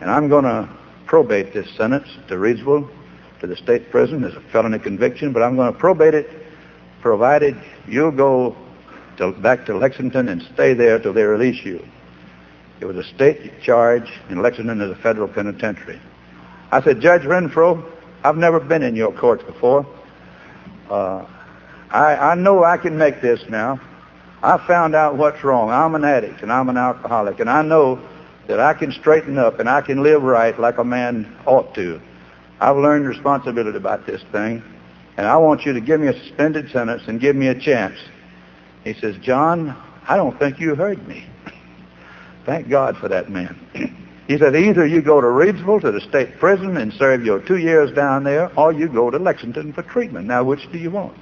And I'm going to probate this sentence to Reidsville, to the state prison as a felony conviction, but I'm going to probate it provided you'll go to, back to Lexington and stay there till they release you. It was a state charge, and Lexington is a federal penitentiary. I said, Judge Renfro, I've never been in your courts before. Uh, I, I know I can make this now. I found out what's wrong. I'm an addict and I'm an alcoholic, and I know that I can straighten up and I can live right like a man ought to. I've learned responsibility about this thing, and I want you to give me a suspended sentence and give me a chance. He says, John, I don't think you heard me. Thank God for that man. he said, either you go to Reidsville to the state prison and serve your two years down there, or you go to Lexington for treatment. Now, which do you want?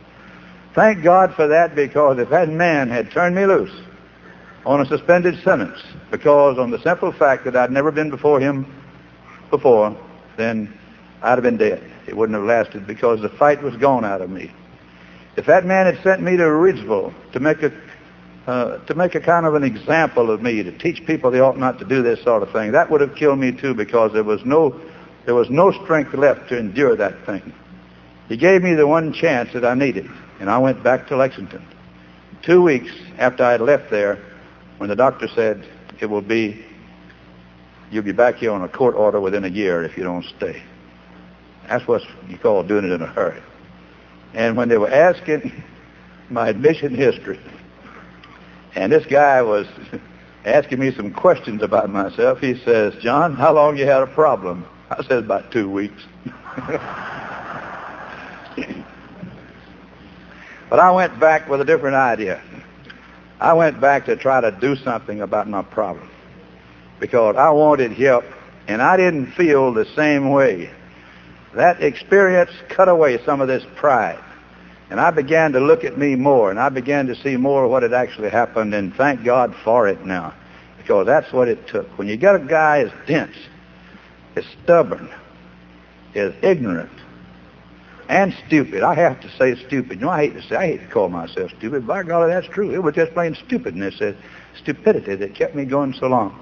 Thank God for that because if that man had turned me loose on a suspended sentence because on the simple fact that I'd never been before him before, then I'd have been dead. It wouldn't have lasted because the fight was gone out of me. If that man had sent me to Reidsville to make a uh, to make a kind of an example of me, to teach people they ought not to do this sort of thing, that would have killed me too because there was no there was no strength left to endure that thing. He gave me the one chance that I needed, and I went back to Lexington. Two weeks after I had left there, when the doctor said it will be you'll be back here on a court order within a year if you don't stay. That's what you call doing it in a hurry. And when they were asking my admission history, and this guy was asking me some questions about myself, he says, John, how long you had a problem? I said, about two weeks. but I went back with a different idea. I went back to try to do something about my problem because I wanted help and I didn't feel the same way. That experience cut away some of this pride. And I began to look at me more, and I began to see more what had actually happened, and thank God for it now, because that's what it took. When you got a guy as dense, as stubborn, as ignorant, and stupid. I have to say stupid. You know, I hate to say, I hate to call myself stupid. By golly, that's true. It was just plain stupidness, uh, stupidity that kept me going so long.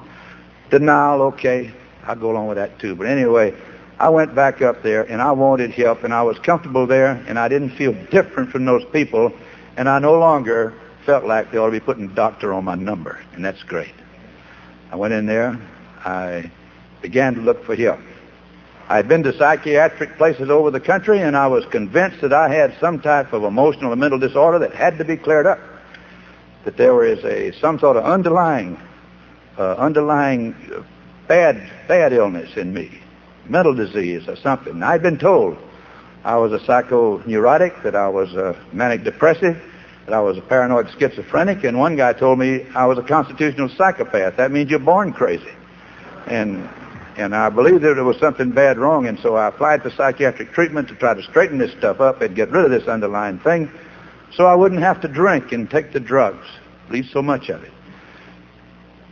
Denial, okay. I'll go along with that too. But anyway, I went back up there and I wanted help and I was comfortable there and I didn't feel different from those people and I no longer felt like they ought to be putting doctor on my number and that's great. I went in there. I began to look for help. I had been to psychiatric places over the country and I was convinced that I had some type of emotional or mental disorder that had to be cleared up. That there was a some sort of underlying uh, underlying bad bad illness in me mental disease or something. I'd been told I was a psychoneurotic, that I was a manic depressive, that I was a paranoid schizophrenic, and one guy told me I was a constitutional psychopath. That means you're born crazy. And and I believed that there was something bad wrong, and so I applied for psychiatric treatment to try to straighten this stuff up and get rid of this underlying thing so I wouldn't have to drink and take the drugs, at least so much of it.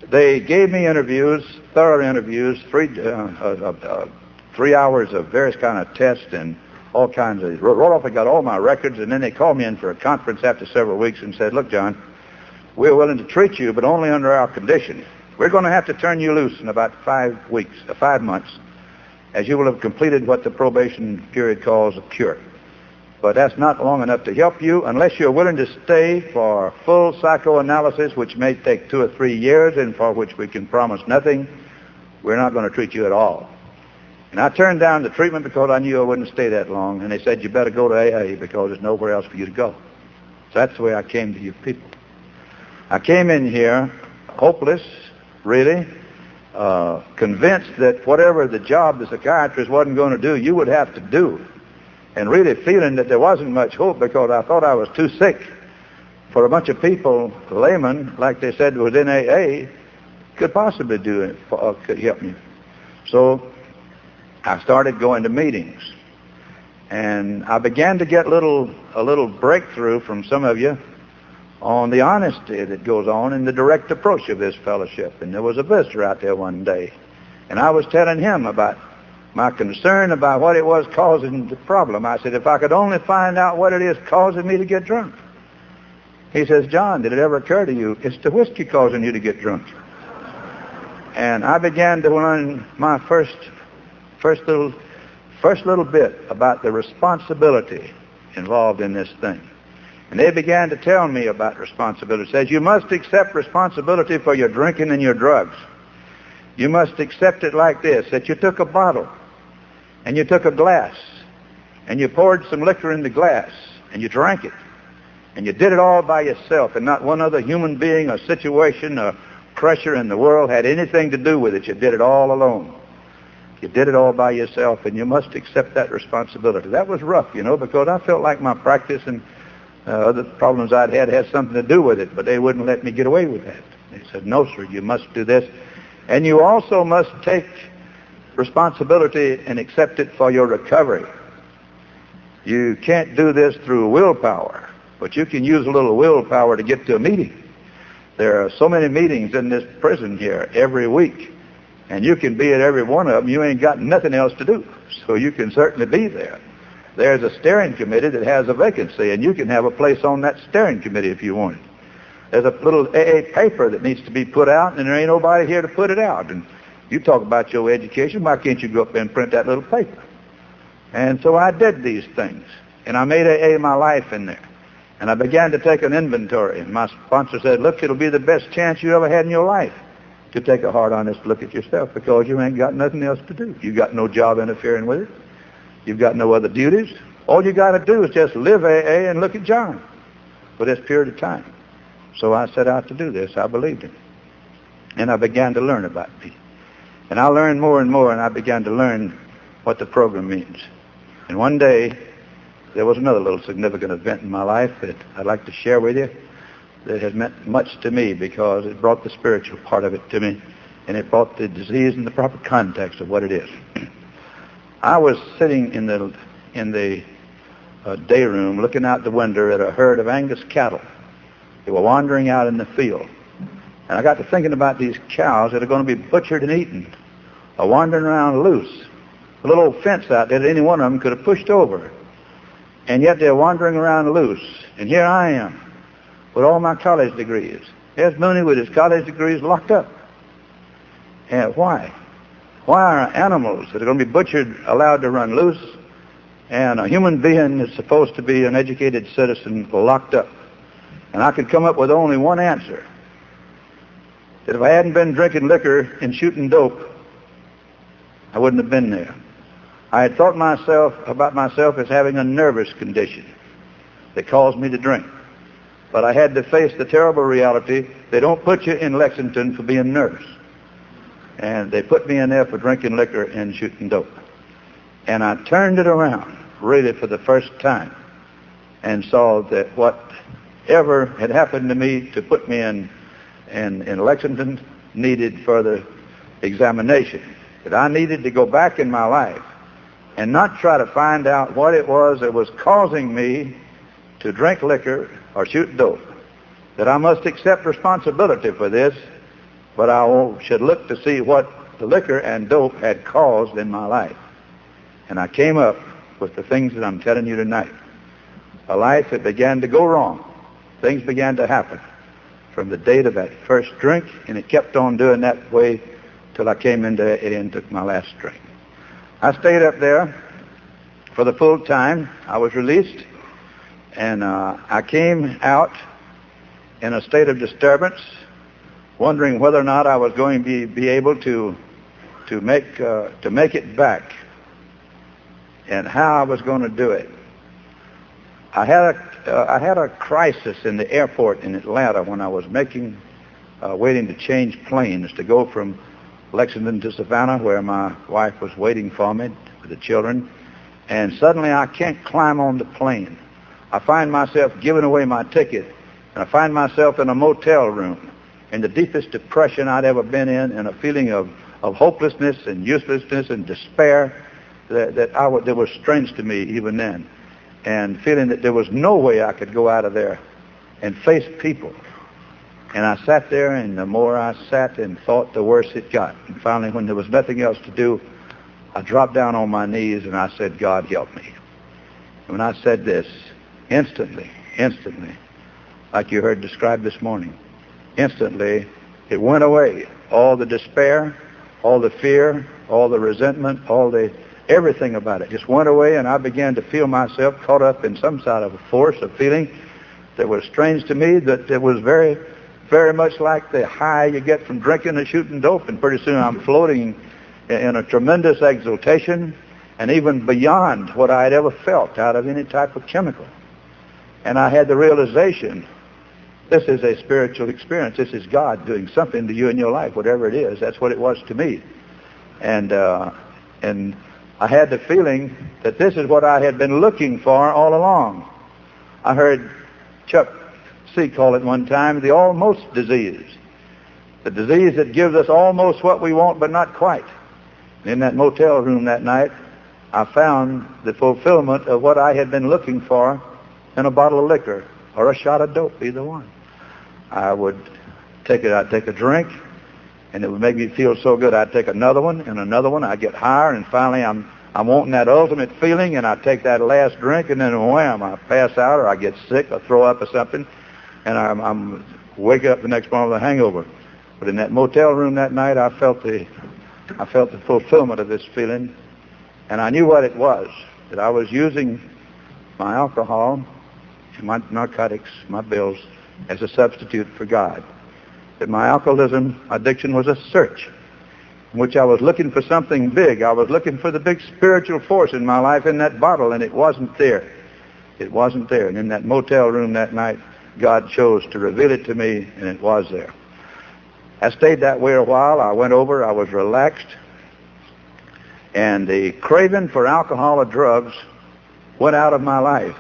They gave me interviews, thorough interviews, three, uh, uh, uh, three hours of various kind of tests and all kinds of wrote off and got all my records and then they called me in for a conference after several weeks and said, look, John, we're willing to treat you, but only under our condition. We're going to have to turn you loose in about five weeks, uh, five months, as you will have completed what the probation period calls a cure. But that's not long enough to help you unless you're willing to stay for full psychoanalysis, which may take two or three years and for which we can promise nothing. We're not going to treat you at all. And I turned down the treatment because I knew I wouldn't stay that long. And they said, you better go to AA because there's nowhere else for you to go. So that's the way I came to you people. I came in here hopeless, really, uh, convinced that whatever the job the psychiatrist wasn't going to do, you would have to do. And really feeling that there wasn't much hope because I thought I was too sick for a bunch of people, laymen, like they said was in AA, could possibly do it, uh, could help me. So I started going to meetings. And I began to get little a little breakthrough from some of you on the honesty that goes on in the direct approach of this fellowship. And there was a visitor out there one day. And I was telling him about my concern about what it was causing the problem. I said, if I could only find out what it is causing me to get drunk. He says, John, did it ever occur to you it's the whiskey causing you to get drunk? And I began to learn my first first little, first little bit about the responsibility involved in this thing. And they began to tell me about responsibility. It says, you must accept responsibility for your drinking and your drugs. You must accept it like this, that you took a bottle and you took a glass and you poured some liquor in the glass and you drank it and you did it all by yourself and not one other human being or situation or pressure in the world had anything to do with it. You did it all alone. You did it all by yourself, and you must accept that responsibility. That was rough, you know, because I felt like my practice and uh, other problems I'd had had something to do with it, but they wouldn't let me get away with that. They said, no, sir, you must do this. And you also must take responsibility and accept it for your recovery. You can't do this through willpower, but you can use a little willpower to get to a meeting. There are so many meetings in this prison here every week, and you can be at every one of them. You ain't got nothing else to do, so you can certainly be there. There's a steering committee that has a vacancy, and you can have a place on that steering committee if you want it. There's a little AA paper that needs to be put out, and there ain't nobody here to put it out. And you talk about your education. Why can't you go up there and print that little paper? And so I did these things, and I made AA my life in there. And I began to take an inventory. And my sponsor said, look, it'll be the best chance you ever had in your life to take a hard, honest look at yourself because you ain't got nothing else to do. You got no job interfering with it. You've got no other duties. All you got to do is just live AA and look at John for this period of time. So I set out to do this. I believed in it. And I began to learn about me. And I learned more and more, and I began to learn what the program means. And one day, there was another little significant event in my life that I'd like to share with you that has meant much to me because it brought the spiritual part of it to me, and it brought the disease in the proper context of what it is. I was sitting in the in the uh, day room looking out the window at a herd of Angus cattle. They were wandering out in the field. And I got to thinking about these cows that are going to be butchered and eaten, are wandering around loose. A little fence out there that any one of them could have pushed over. And yet they're wandering around loose. And here I am with all my college degrees. There's Mooney with his college degrees locked up. And why? Why are animals that are going to be butchered allowed to run loose and a human being is supposed to be an educated citizen locked up? And I could come up with only one answer. That if I hadn't been drinking liquor and shooting dope, I wouldn't have been there. I had thought myself about myself as having a nervous condition that caused me to drink. But I had to face the terrible reality they don't put you in Lexington for being nervous. And they put me in there for drinking liquor and shooting dope. And I turned it around, really for the first time, and saw that whatever had happened to me to put me in, in, in Lexington needed further examination. That I needed to go back in my life and not try to find out what it was that was causing me to drink liquor or shoot dope. That I must accept responsibility for this, but I should look to see what the liquor and dope had caused in my life. And I came up with the things that I'm telling you tonight. A life that began to go wrong. Things began to happen from the date of that first drink, and it kept on doing that way till I came into it and took my last drink. I stayed up there for the full time. I was released, and uh, I came out in a state of disturbance, wondering whether or not I was going to be, be able to to make uh, to make it back, and how I was going to do it. I had a uh, I had a crisis in the airport in Atlanta when I was making uh, waiting to change planes to go from Lexington to Savannah, where my wife was waiting for me with the children. And suddenly I can't climb on the plane. I find myself giving away my ticket, and I find myself in a motel room in the deepest depression I'd ever been in, and a feeling of, of hopelessness and uselessness and despair that, that, I w- that was strange to me even then, and feeling that there was no way I could go out of there and face people and I sat there, and the more I sat and thought, the worse it got. And finally, when there was nothing else to do, I dropped down on my knees and I said, God, help me. And when I said this, instantly, instantly, like you heard described this morning, instantly, it went away. All the despair, all the fear, all the resentment, all the everything about it just went away, and I began to feel myself caught up in some sort of a force, a feeling that was strange to me, that it was very very much like the high you get from drinking and shooting dope, and pretty soon I'm floating in a tremendous exultation and even beyond what I had ever felt out of any type of chemical. And I had the realization this is a spiritual experience. This is God doing something to you in your life, whatever it is. That's what it was to me. And uh, And I had the feeling that this is what I had been looking for all along. I heard Chuck C call it one time the almost disease. The disease that gives us almost what we want but not quite. In that motel room that night, I found the fulfillment of what I had been looking for in a bottle of liquor or a shot of dope, either one. I would take it, I'd take a drink, and it would make me feel so good. I'd take another one and another one. I'd get higher, and finally I'm I'm wanting that ultimate feeling, and I take that last drink, and then wham, I pass out, or I get sick, or throw up, or something, and I'm, I'm wake up the next morning with a hangover. But in that motel room that night, I felt the I felt the fulfillment of this feeling, and I knew what it was that I was using my alcohol, my narcotics, my bills as a substitute for God that my alcoholism addiction was a search in which I was looking for something big. I was looking for the big spiritual force in my life in that bottle, and it wasn't there. It wasn't there. And in that motel room that night, God chose to reveal it to me, and it was there. I stayed that way a while. I went over. I was relaxed. And the craving for alcohol or drugs went out of my life.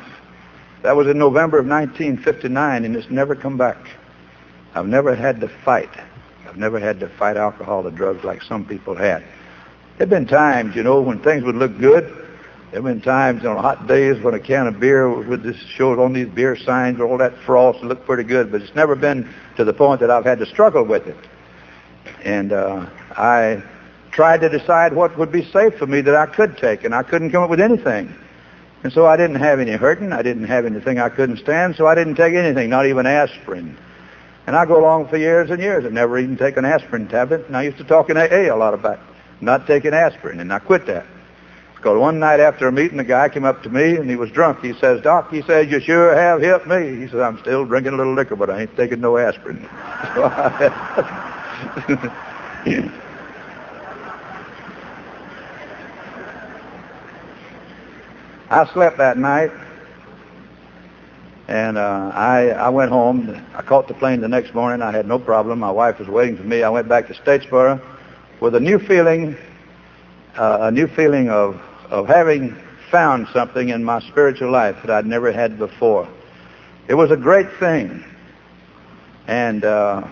That was in November of 1959, and it's never come back. I've never had to fight. I've never had to fight alcohol or drugs like some people had. There have been times, you know, when things would look good. There have been times on hot days when a can of beer with this shows on these beer signs, all that frost looked pretty good, but it's never been to the point that I've had to struggle with it. And uh, I tried to decide what would be safe for me that I could take, and I couldn't come up with anything. And so I didn't have any hurting. I didn't have anything I couldn't stand, so I didn't take anything, not even aspirin. And I go along for years and years and never even take an aspirin tablet. And I used to talk in AA a lot about not taking aspirin, and I quit that. Because one night after a meeting, a guy came up to me and he was drunk. He says, Doc, he says, you sure have helped me. He says, I'm still drinking a little liquor, but I ain't taking no aspirin. I slept that night and uh, I, I went home. I caught the plane the next morning. I had no problem. My wife was waiting for me. I went back to Statesboro with a new feeling, uh, a new feeling of, of having found something in my spiritual life that I'd never had before. It was a great thing. And uh,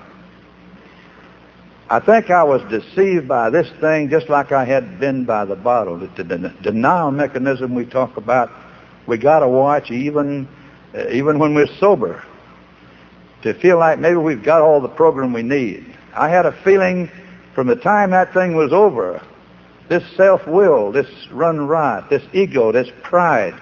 I think I was deceived by this thing just like I had been by the bottle. The, the, the denial mechanism we talk about, we got to watch even uh, even when we're sober, to feel like maybe we've got all the program we need. I had a feeling from the time that thing was over, this self-will, this run riot, this ego, this pride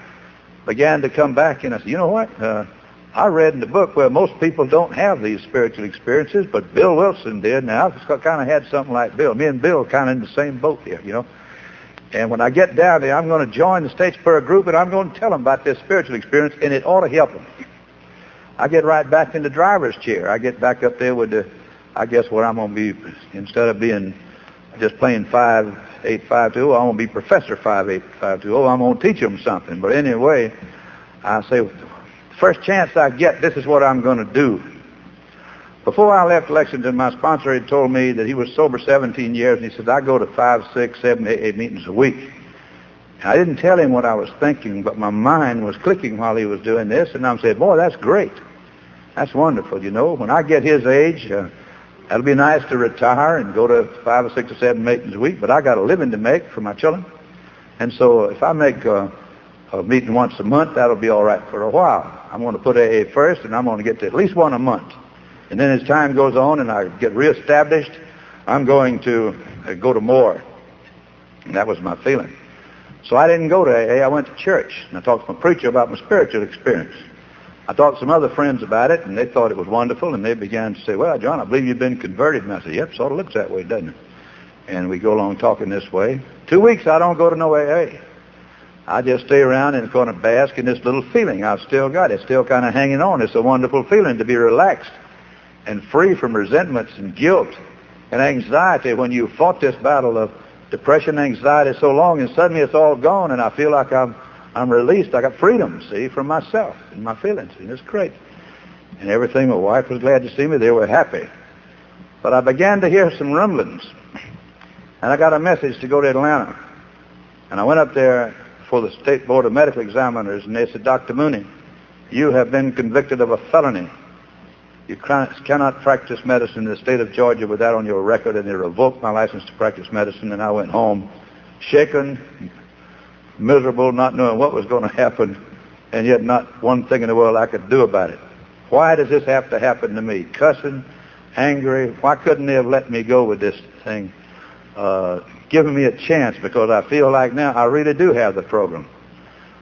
began to come back in us. You know what? Uh, I read in the book where most people don't have these spiritual experiences, but Bill Wilson did. Now, I kind of had something like Bill. Me and Bill kind of in the same boat here, you know. And when I get down there, I'm going to join the Statesboro group, and I'm going to tell them about this spiritual experience, and it ought to help them. I get right back in the driver's chair. I get back up there with the, I guess what I'm going to be, instead of being just playing five, eight, five, two, I'm going to be Professor five, eight, five, two. Oh, I'm going to teach them something. But anyway, I say, first chance I get, this is what I'm going to do. Before I left Lexington, my sponsor had told me that he was sober 17 years, and he said, I go to five, six, seven, eight, eight meetings a week. I didn't tell him what I was thinking, but my mind was clicking while he was doing this, and I'm saying, boy, that's great. That's wonderful, you know. When I get his age, uh, that'll be nice to retire and go to five or six or seven meetings a week, but I got a living to make for my children. And so if I make uh, a meeting once a month, that'll be all right for a while. I'm going to put AA first, and I'm going to get to at least one a month. And then as time goes on and I get reestablished, I'm going to uh, go to more. And that was my feeling. So I didn't go to AA. I went to church. And I talked to my preacher about my spiritual experience. I talked to some other friends about it, and they thought it was wonderful, and they began to say, well, John, I believe you've been converted. And I said, yep, sort of looks that way, doesn't it? And we go along talking this way. Two weeks, I don't go to no AA. I just stay around and kind of bask in this little feeling I've still got. It's still kind of hanging on. It's a wonderful feeling to be relaxed and free from resentments and guilt and anxiety when you fought this battle of depression and anxiety so long and suddenly it's all gone and I feel like I'm I'm released. I got freedom, see, from myself and my feelings. And it's great. And everything, my wife was glad to see me. They were happy. But I began to hear some rumblings. And I got a message to go to Atlanta. And I went up there for the State Board of Medical Examiners, and they said, Dr. Mooney, you have been convicted of a felony. You cannot practice medicine in the state of Georgia with that on your record, and they revoked my license to practice medicine, and I went home shaken, miserable, not knowing what was going to happen, and yet not one thing in the world I could do about it. Why does this have to happen to me? Cussing, angry. Why couldn't they have let me go with this thing? Uh, giving me a chance because I feel like now I really do have the program.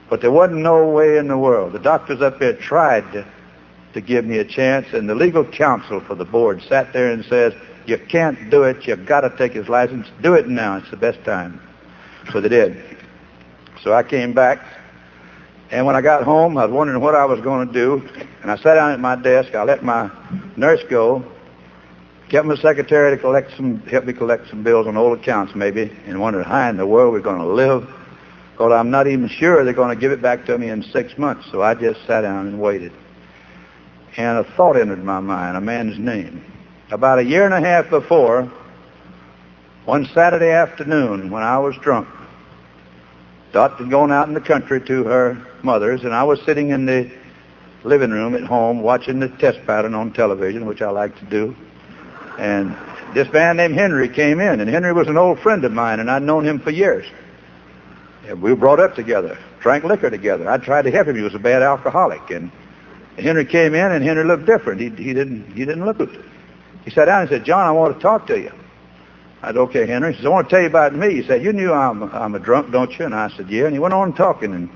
But there wasn't no way in the world. The doctors up there tried to, to give me a chance, and the legal counsel for the board sat there and says, you can't do it. You've got to take his license. Do it now. It's the best time. So they did. So I came back, and when I got home, I was wondering what I was going to do, and I sat down at my desk. I let my nurse go, kept my secretary to collect some, help me collect some bills on old accounts maybe, and wondered how in the world we're going to live. Because I'm not even sure they're going to give it back to me in six months. So I just sat down and waited. And a thought entered my mind, a man's name. About a year and a half before, one Saturday afternoon when I was drunk, Dot had gone out in the country to her mother's, and I was sitting in the living room at home watching the test pattern on television, which I like to do. And this man named Henry came in, and Henry was an old friend of mine, and I'd known him for years. And we were brought up together, drank liquor together. I tried to help him. He was a bad alcoholic, and Henry came in, and Henry looked different. He, he didn't he didn't look. He sat down and said, "John, I want to talk to you." I said, "Okay, Henry." He said, "I want to tell you about me." He said, "You knew I'm I'm a drunk, don't you?" And I said, "Yeah." And he went on talking, and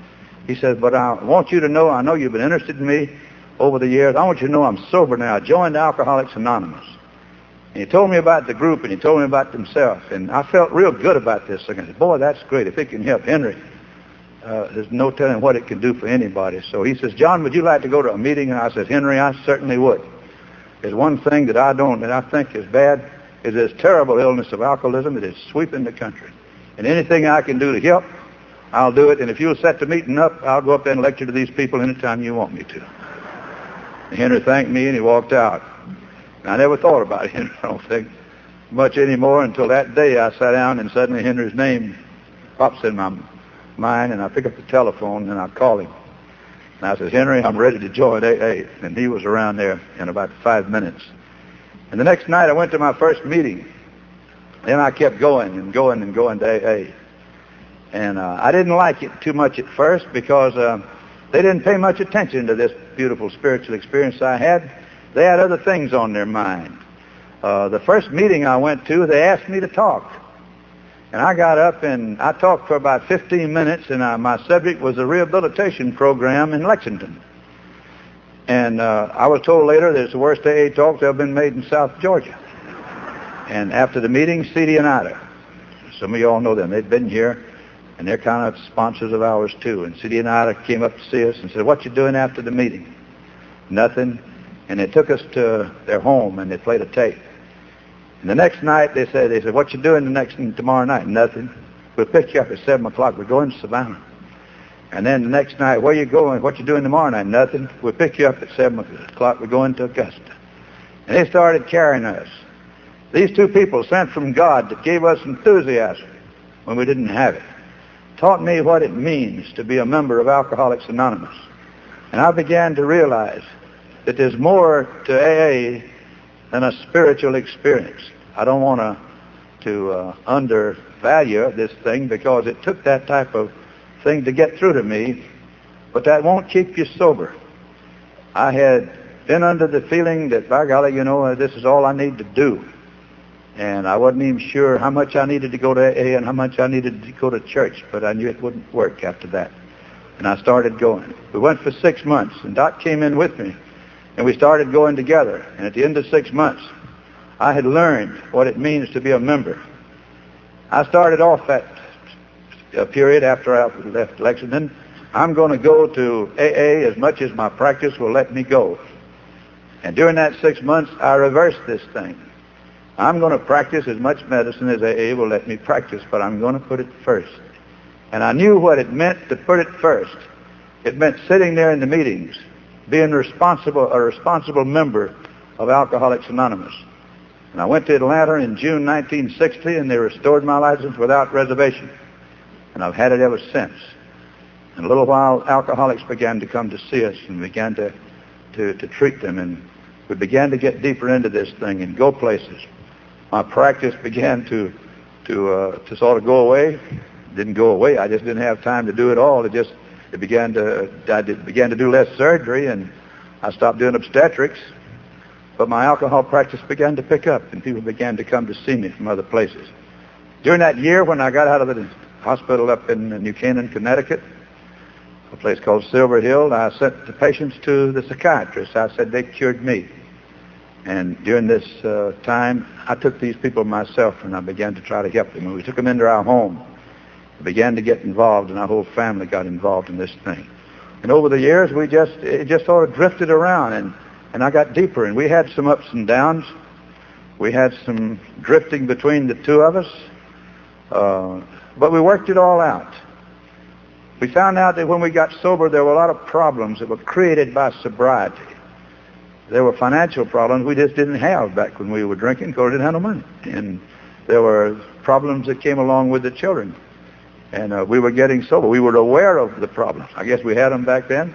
he said, "But I want you to know. I know you've been interested in me over the years. I want you to know I'm sober now. I joined Alcoholics Anonymous." And he told me about the group, and he told me about himself, and I felt real good about this. I said, boy, that's great. If it can help Henry, uh, there's no telling what it can do for anybody. So he says, John, would you like to go to a meeting? And I said, Henry, I certainly would. There's one thing that I don't, that I think is bad, is this terrible illness of alcoholism that is sweeping the country. And anything I can do to help, I'll do it. And if you'll set the meeting up, I'll go up there and lecture to these people anytime you want me to. And Henry thanked me, and he walked out. I never thought about Henry, I don't think, much anymore until that day I sat down and suddenly Henry's name pops in my mind and I pick up the telephone and I call him. And I said, Henry, I'm ready to join AA. And he was around there in about five minutes. And the next night I went to my first meeting. Then I kept going and going and going to AA. And uh, I didn't like it too much at first because uh, they didn't pay much attention to this beautiful spiritual experience I had. They had other things on their mind. Uh, the first meeting I went to, they asked me to talk. And I got up and I talked for about 15 minutes, and I, my subject was a rehabilitation program in Lexington. And uh, I was told later that it's the worst AA talk that ever been made in South Georgia. And after the meeting, CD and Ida, some of you all know them. they've been here, and they're kind of sponsors of ours too. And CD and Ida came up to see us and said, "What you doing after the meeting?" Nothing. And they took us to their home and they played a tape. And the next night they said, they said, what you doing the next tomorrow night? Nothing. We'll pick you up at seven o'clock. We're going to Savannah. And then the next night, where you going? What you doing tomorrow night? Nothing. We'll pick you up at seven o'clock. We're going to Augusta. And they started carrying us. These two people sent from God that gave us enthusiasm when we didn't have it. Taught me what it means to be a member of Alcoholics Anonymous. And I began to realize that there's more to AA than a spiritual experience. I don't want to to uh, undervalue this thing because it took that type of thing to get through to me, but that won't keep you sober. I had been under the feeling that, by golly, you know, this is all I need to do. And I wasn't even sure how much I needed to go to AA and how much I needed to go to church, but I knew it wouldn't work after that. And I started going. We went for six months, and Doc came in with me. And we started going together. And at the end of six months, I had learned what it means to be a member. I started off that uh, period after I left Lexington. I'm going to go to AA as much as my practice will let me go. And during that six months, I reversed this thing. I'm going to practice as much medicine as AA will let me practice, but I'm going to put it first. And I knew what it meant to put it first. It meant sitting there in the meetings being responsible, a responsible member of Alcoholics Anonymous. And I went to Atlanta in June 1960, and they restored my license without reservation. And I've had it ever since. In a little while, alcoholics began to come to see us and began to, to, to treat them. And we began to get deeper into this thing and go places. My practice began to, to, uh, to sort of go away. Didn't go away. I just didn't have time to do it all. It just, it began to, I did, began to do less surgery and I stopped doing obstetrics. But my alcohol practice began to pick up and people began to come to see me from other places. During that year when I got out of the hospital up in New Canaan, Connecticut, a place called Silver Hill, I sent the patients to the psychiatrist. I said they cured me. And during this uh, time, I took these people myself and I began to try to help them. And we took them into our home. We began to get involved and our whole family got involved in this thing. And over the years, we just, it just sort of drifted around and, and I got deeper and we had some ups and downs. We had some drifting between the two of us. Uh, but we worked it all out. We found out that when we got sober, there were a lot of problems that were created by sobriety. There were financial problems we just didn't have back when we were drinking because we didn't have no money. And there were problems that came along with the children. And uh, we were getting sober. We were aware of the problems. I guess we had them back then.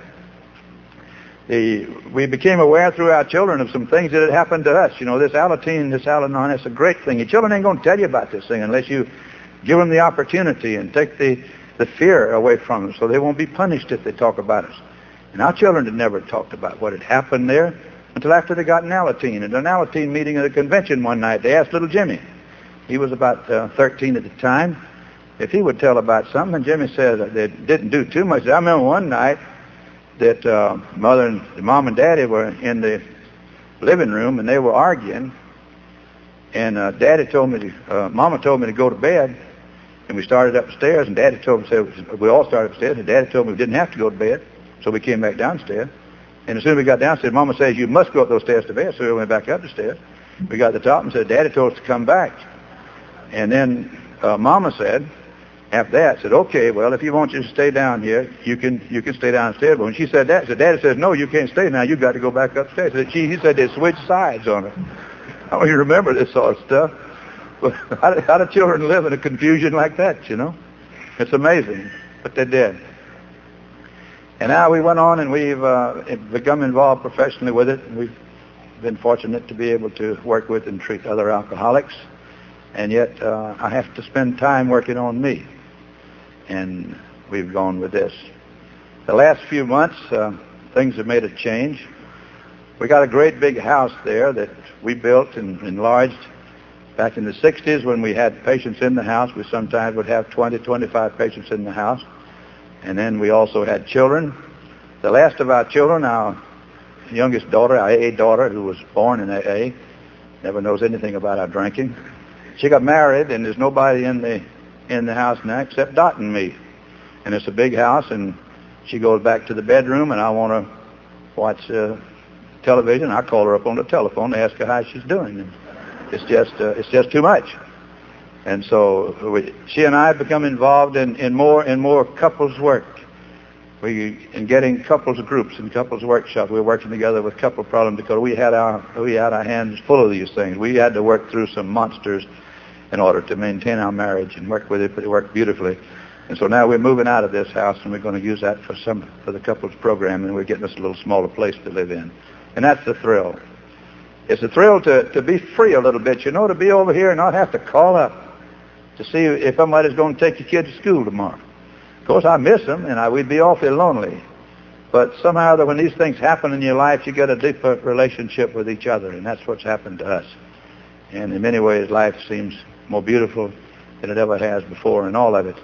The, we became aware through our children of some things that had happened to us. You know, this Alateen, this Al-Anon, that's a great thing. Your children ain't going to tell you about this thing unless you give them the opportunity and take the, the fear away from them so they won't be punished if they talk about us. And our children had never talked about what had happened there until after they got an Alateen. At an Alateen meeting at a convention one night, they asked little Jimmy. He was about uh, 13 at the time. If he would tell about something, Jimmy said they didn't do too much. I remember one night that uh, mother and mom and daddy were in the living room and they were arguing. And uh, daddy told me, to, uh, mama told me to go to bed. And we started upstairs, and Daddy told me, said, we all started upstairs, and Daddy told me we didn't have to go to bed. So we came back downstairs. And as soon as we got downstairs, Mama says, you must go up those stairs to bed. So we went back up the stairs. We got to the top and said, Daddy told us to come back. And then uh, Mama said, after that, I said, okay, well, if you want you to stay down here, you can you can stay downstairs. But when she said that, said, Daddy says, no, you can't stay now. You've got to go back upstairs. She, he said they switched sides on her. I don't even remember this sort of stuff. how, do, how do children live in a confusion like that, you know? It's amazing, but they did. And now we went on and we've uh, become involved professionally with it. We've been fortunate to be able to work with and treat other alcoholics. And yet uh, I have to spend time working on me. And we've gone with this. The last few months, uh, things have made a change. We got a great big house there that we built and enlarged Back in the 60s when we had patients in the house, we sometimes would have 20, 25 patients in the house. And then we also had children. The last of our children, our youngest daughter, our AA daughter, who was born in AA, never knows anything about our drinking. She got married, and there's nobody in the in the house now except Dot and me. And it's a big house, and she goes back to the bedroom, and I want to watch uh, television. I call her up on the telephone to ask her how she's doing. And it's just uh, it's just too much. And so we, she and I have become involved in, in more and more couples work. We in getting couples groups and couples workshops. We're working together with couple problems because we had our we had our hands full of these things. We had to work through some monsters in order to maintain our marriage and work with it, but it worked beautifully. And so now we're moving out of this house and we're going to use that for some for the couples program and we're getting us a little smaller place to live in. And that's the thrill. It's a thrill to, to be free a little bit, you know, to be over here and not have to call up to see if somebody's going to take your kid to school tomorrow. Of course, I miss them, and I, we'd be awfully lonely. But somehow when these things happen in your life, you get a deeper relationship with each other, and that's what's happened to us. And in many ways, life seems more beautiful than it ever has before, and all of it,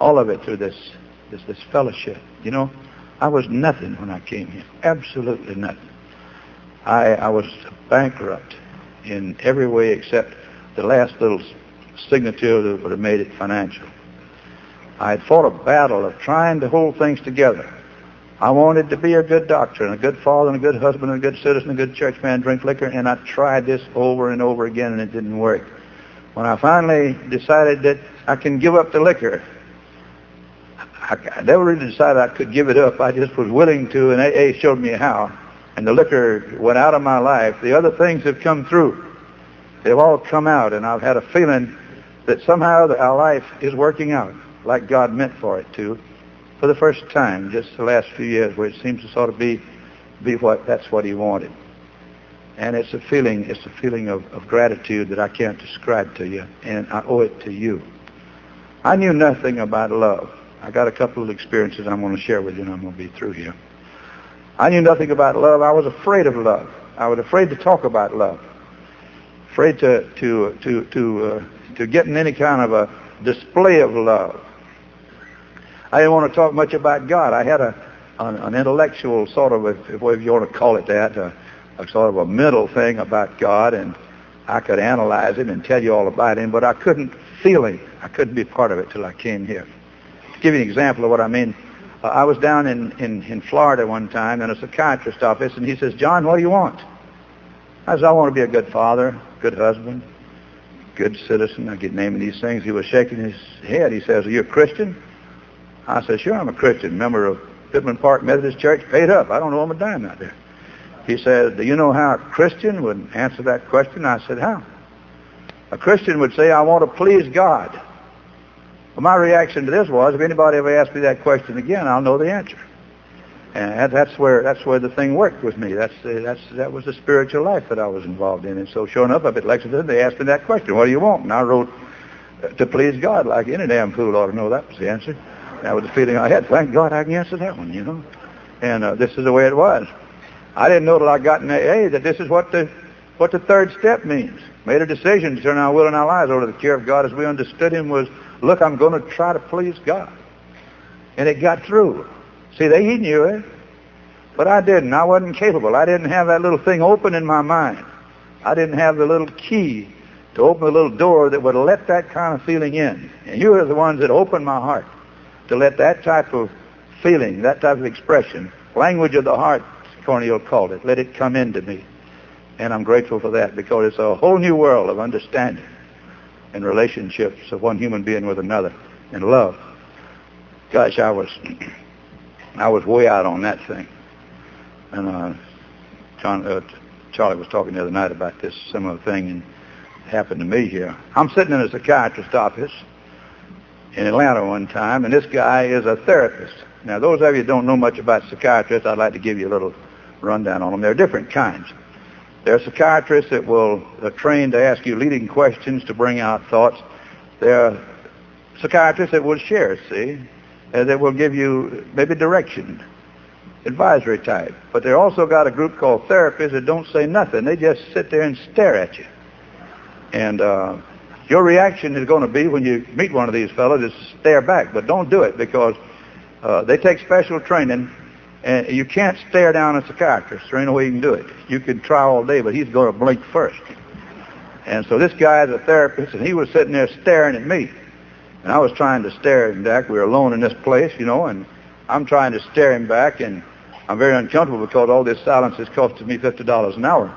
all of it through this, this, this fellowship. You know, I was nothing when I came here, absolutely nothing. I, I was bankrupt in every way except the last little signature that would have made it financial. I had fought a battle of trying to hold things together. I wanted to be a good doctor and a good father and a good husband and a good citizen and a good churchman, drink liquor, and I tried this over and over again and it didn't work. When I finally decided that I can give up the liquor, I, I never really decided I could give it up. I just was willing to, and AA showed me how and the liquor went out of my life, the other things have come through. They've all come out, and I've had a feeling that somehow our life is working out. like God meant for it to for the first time, just the last few years, where it seems to sort of be, be what, that's what he wanted. And it's a feeling, it's a feeling of, of gratitude that I can't describe to you, and I owe it to you. I knew nothing about love. I got a couple of experiences I'm going to share with you, and I'm going to be through here. I knew nothing about love. I was afraid of love. I was afraid to talk about love. Afraid to to to to uh, to get in any kind of a display of love. I didn't want to talk much about God. I had a an, an intellectual sort of, if, if you want to call it that, a, a sort of a mental thing about God, and I could analyze him and tell you all about him, but I couldn't feel him. I couldn't be part of it till I came here. To give you an example of what I mean, uh, I was down in, in, in Florida one time in a psychiatrist's office, and he says, John, what do you want? I said, I want to be a good father, good husband, good citizen. I get naming these things. He was shaking his head. He says, are you a Christian? I said, sure, I'm a Christian, member of Pittman Park Methodist Church, paid up. I don't know I'm a dime out there. He said, do you know how a Christian would answer that question? I said, how? A Christian would say, I want to please God. Well, my reaction to this was, if anybody ever asked me that question again, I'll know the answer. And that's where that's where the thing worked with me. That's that's that was the spiritual life that I was involved in. And so, showing up up at Lexington, they asked me that question: "What do you want?" And I wrote, uh, "To please God," like any damn fool ought to know that was the answer. That was the feeling I had. Thank God I can answer that one, you know. And uh, this is the way it was. I didn't know till I got in AA that this is what the what the third step means. Made a decision to turn our will and our lives over to the care of God as we understood Him was, look, I'm going to try to please God. And it got through. See, they, he knew it, but I didn't. I wasn't capable. I didn't have that little thing open in my mind. I didn't have the little key to open the little door that would let that kind of feeling in. And you are the ones that opened my heart to let that type of feeling, that type of expression, language of the heart, Cornel called it, let it come into me. And I'm grateful for that because it's a whole new world of understanding and relationships of one human being with another and love. Gosh, I was I was way out on that thing. And uh, John, uh, Charlie was talking the other night about this similar thing, and it happened to me here. I'm sitting in a psychiatrist's office in Atlanta one time, and this guy is a therapist. Now, those of you who don't know much about psychiatrists, I'd like to give you a little rundown on them. There are different kinds. There are psychiatrists that will are trained to ask you leading questions to bring out thoughts. There are psychiatrists that will share, see, and that will give you maybe direction, advisory type. But they also got a group called therapists that don't say nothing. They just sit there and stare at you. And uh, your reaction is going to be when you meet one of these fellows is stare back. But don't do it because uh, they take special training. And you can't stare down a psychiatrist. There ain't no way you can do it. You can try all day, but he's going to blink first. And so this guy is a therapist, and he was sitting there staring at me. And I was trying to stare him back. We were alone in this place, you know, and I'm trying to stare him back, and I'm very uncomfortable because all this silence is costing me $50 an hour.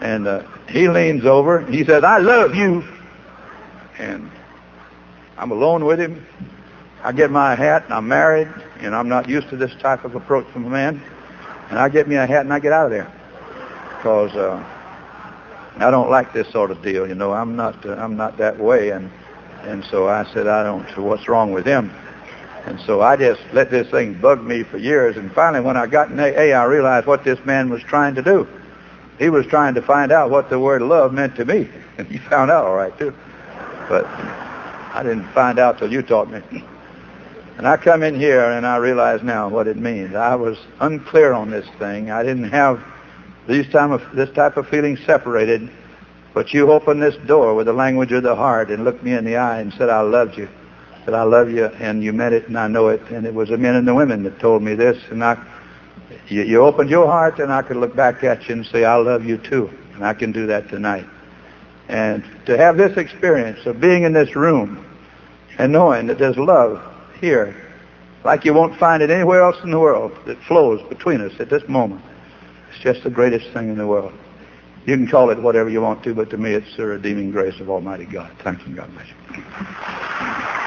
And uh, he leans over, and he says, I love you. And I'm alone with him. I get my hat, and I'm married, and I'm not used to this type of approach from a man. And I get me a hat, and I get out of there because uh, I don't like this sort of deal. You know, I'm not uh, I'm not that way, and and so I said, I don't, so what's wrong with him? And so I just let this thing bug me for years. And finally, when I got in AA, I realized what this man was trying to do. He was trying to find out what the word love meant to me. And he found out all right, too. But I didn't find out till you taught me. And I come in here and I realize now what it means. I was unclear on this thing. I didn't have these time of, this type of feeling separated but you opened this door with the language of the heart and looked me in the eye and said, I loved you. That I love you and you meant it and I know it. And it was the men and the women that told me this. And I, you, you opened your heart and I could look back at you and say, I love you too. And I can do that tonight. And to have this experience of being in this room and knowing that there's love here like you won't find it anywhere else in the world that flows between us at this moment. It's just the greatest thing in the world. You can call it whatever you want to, but to me it's the redeeming grace of Almighty God. Thanks and God bless you.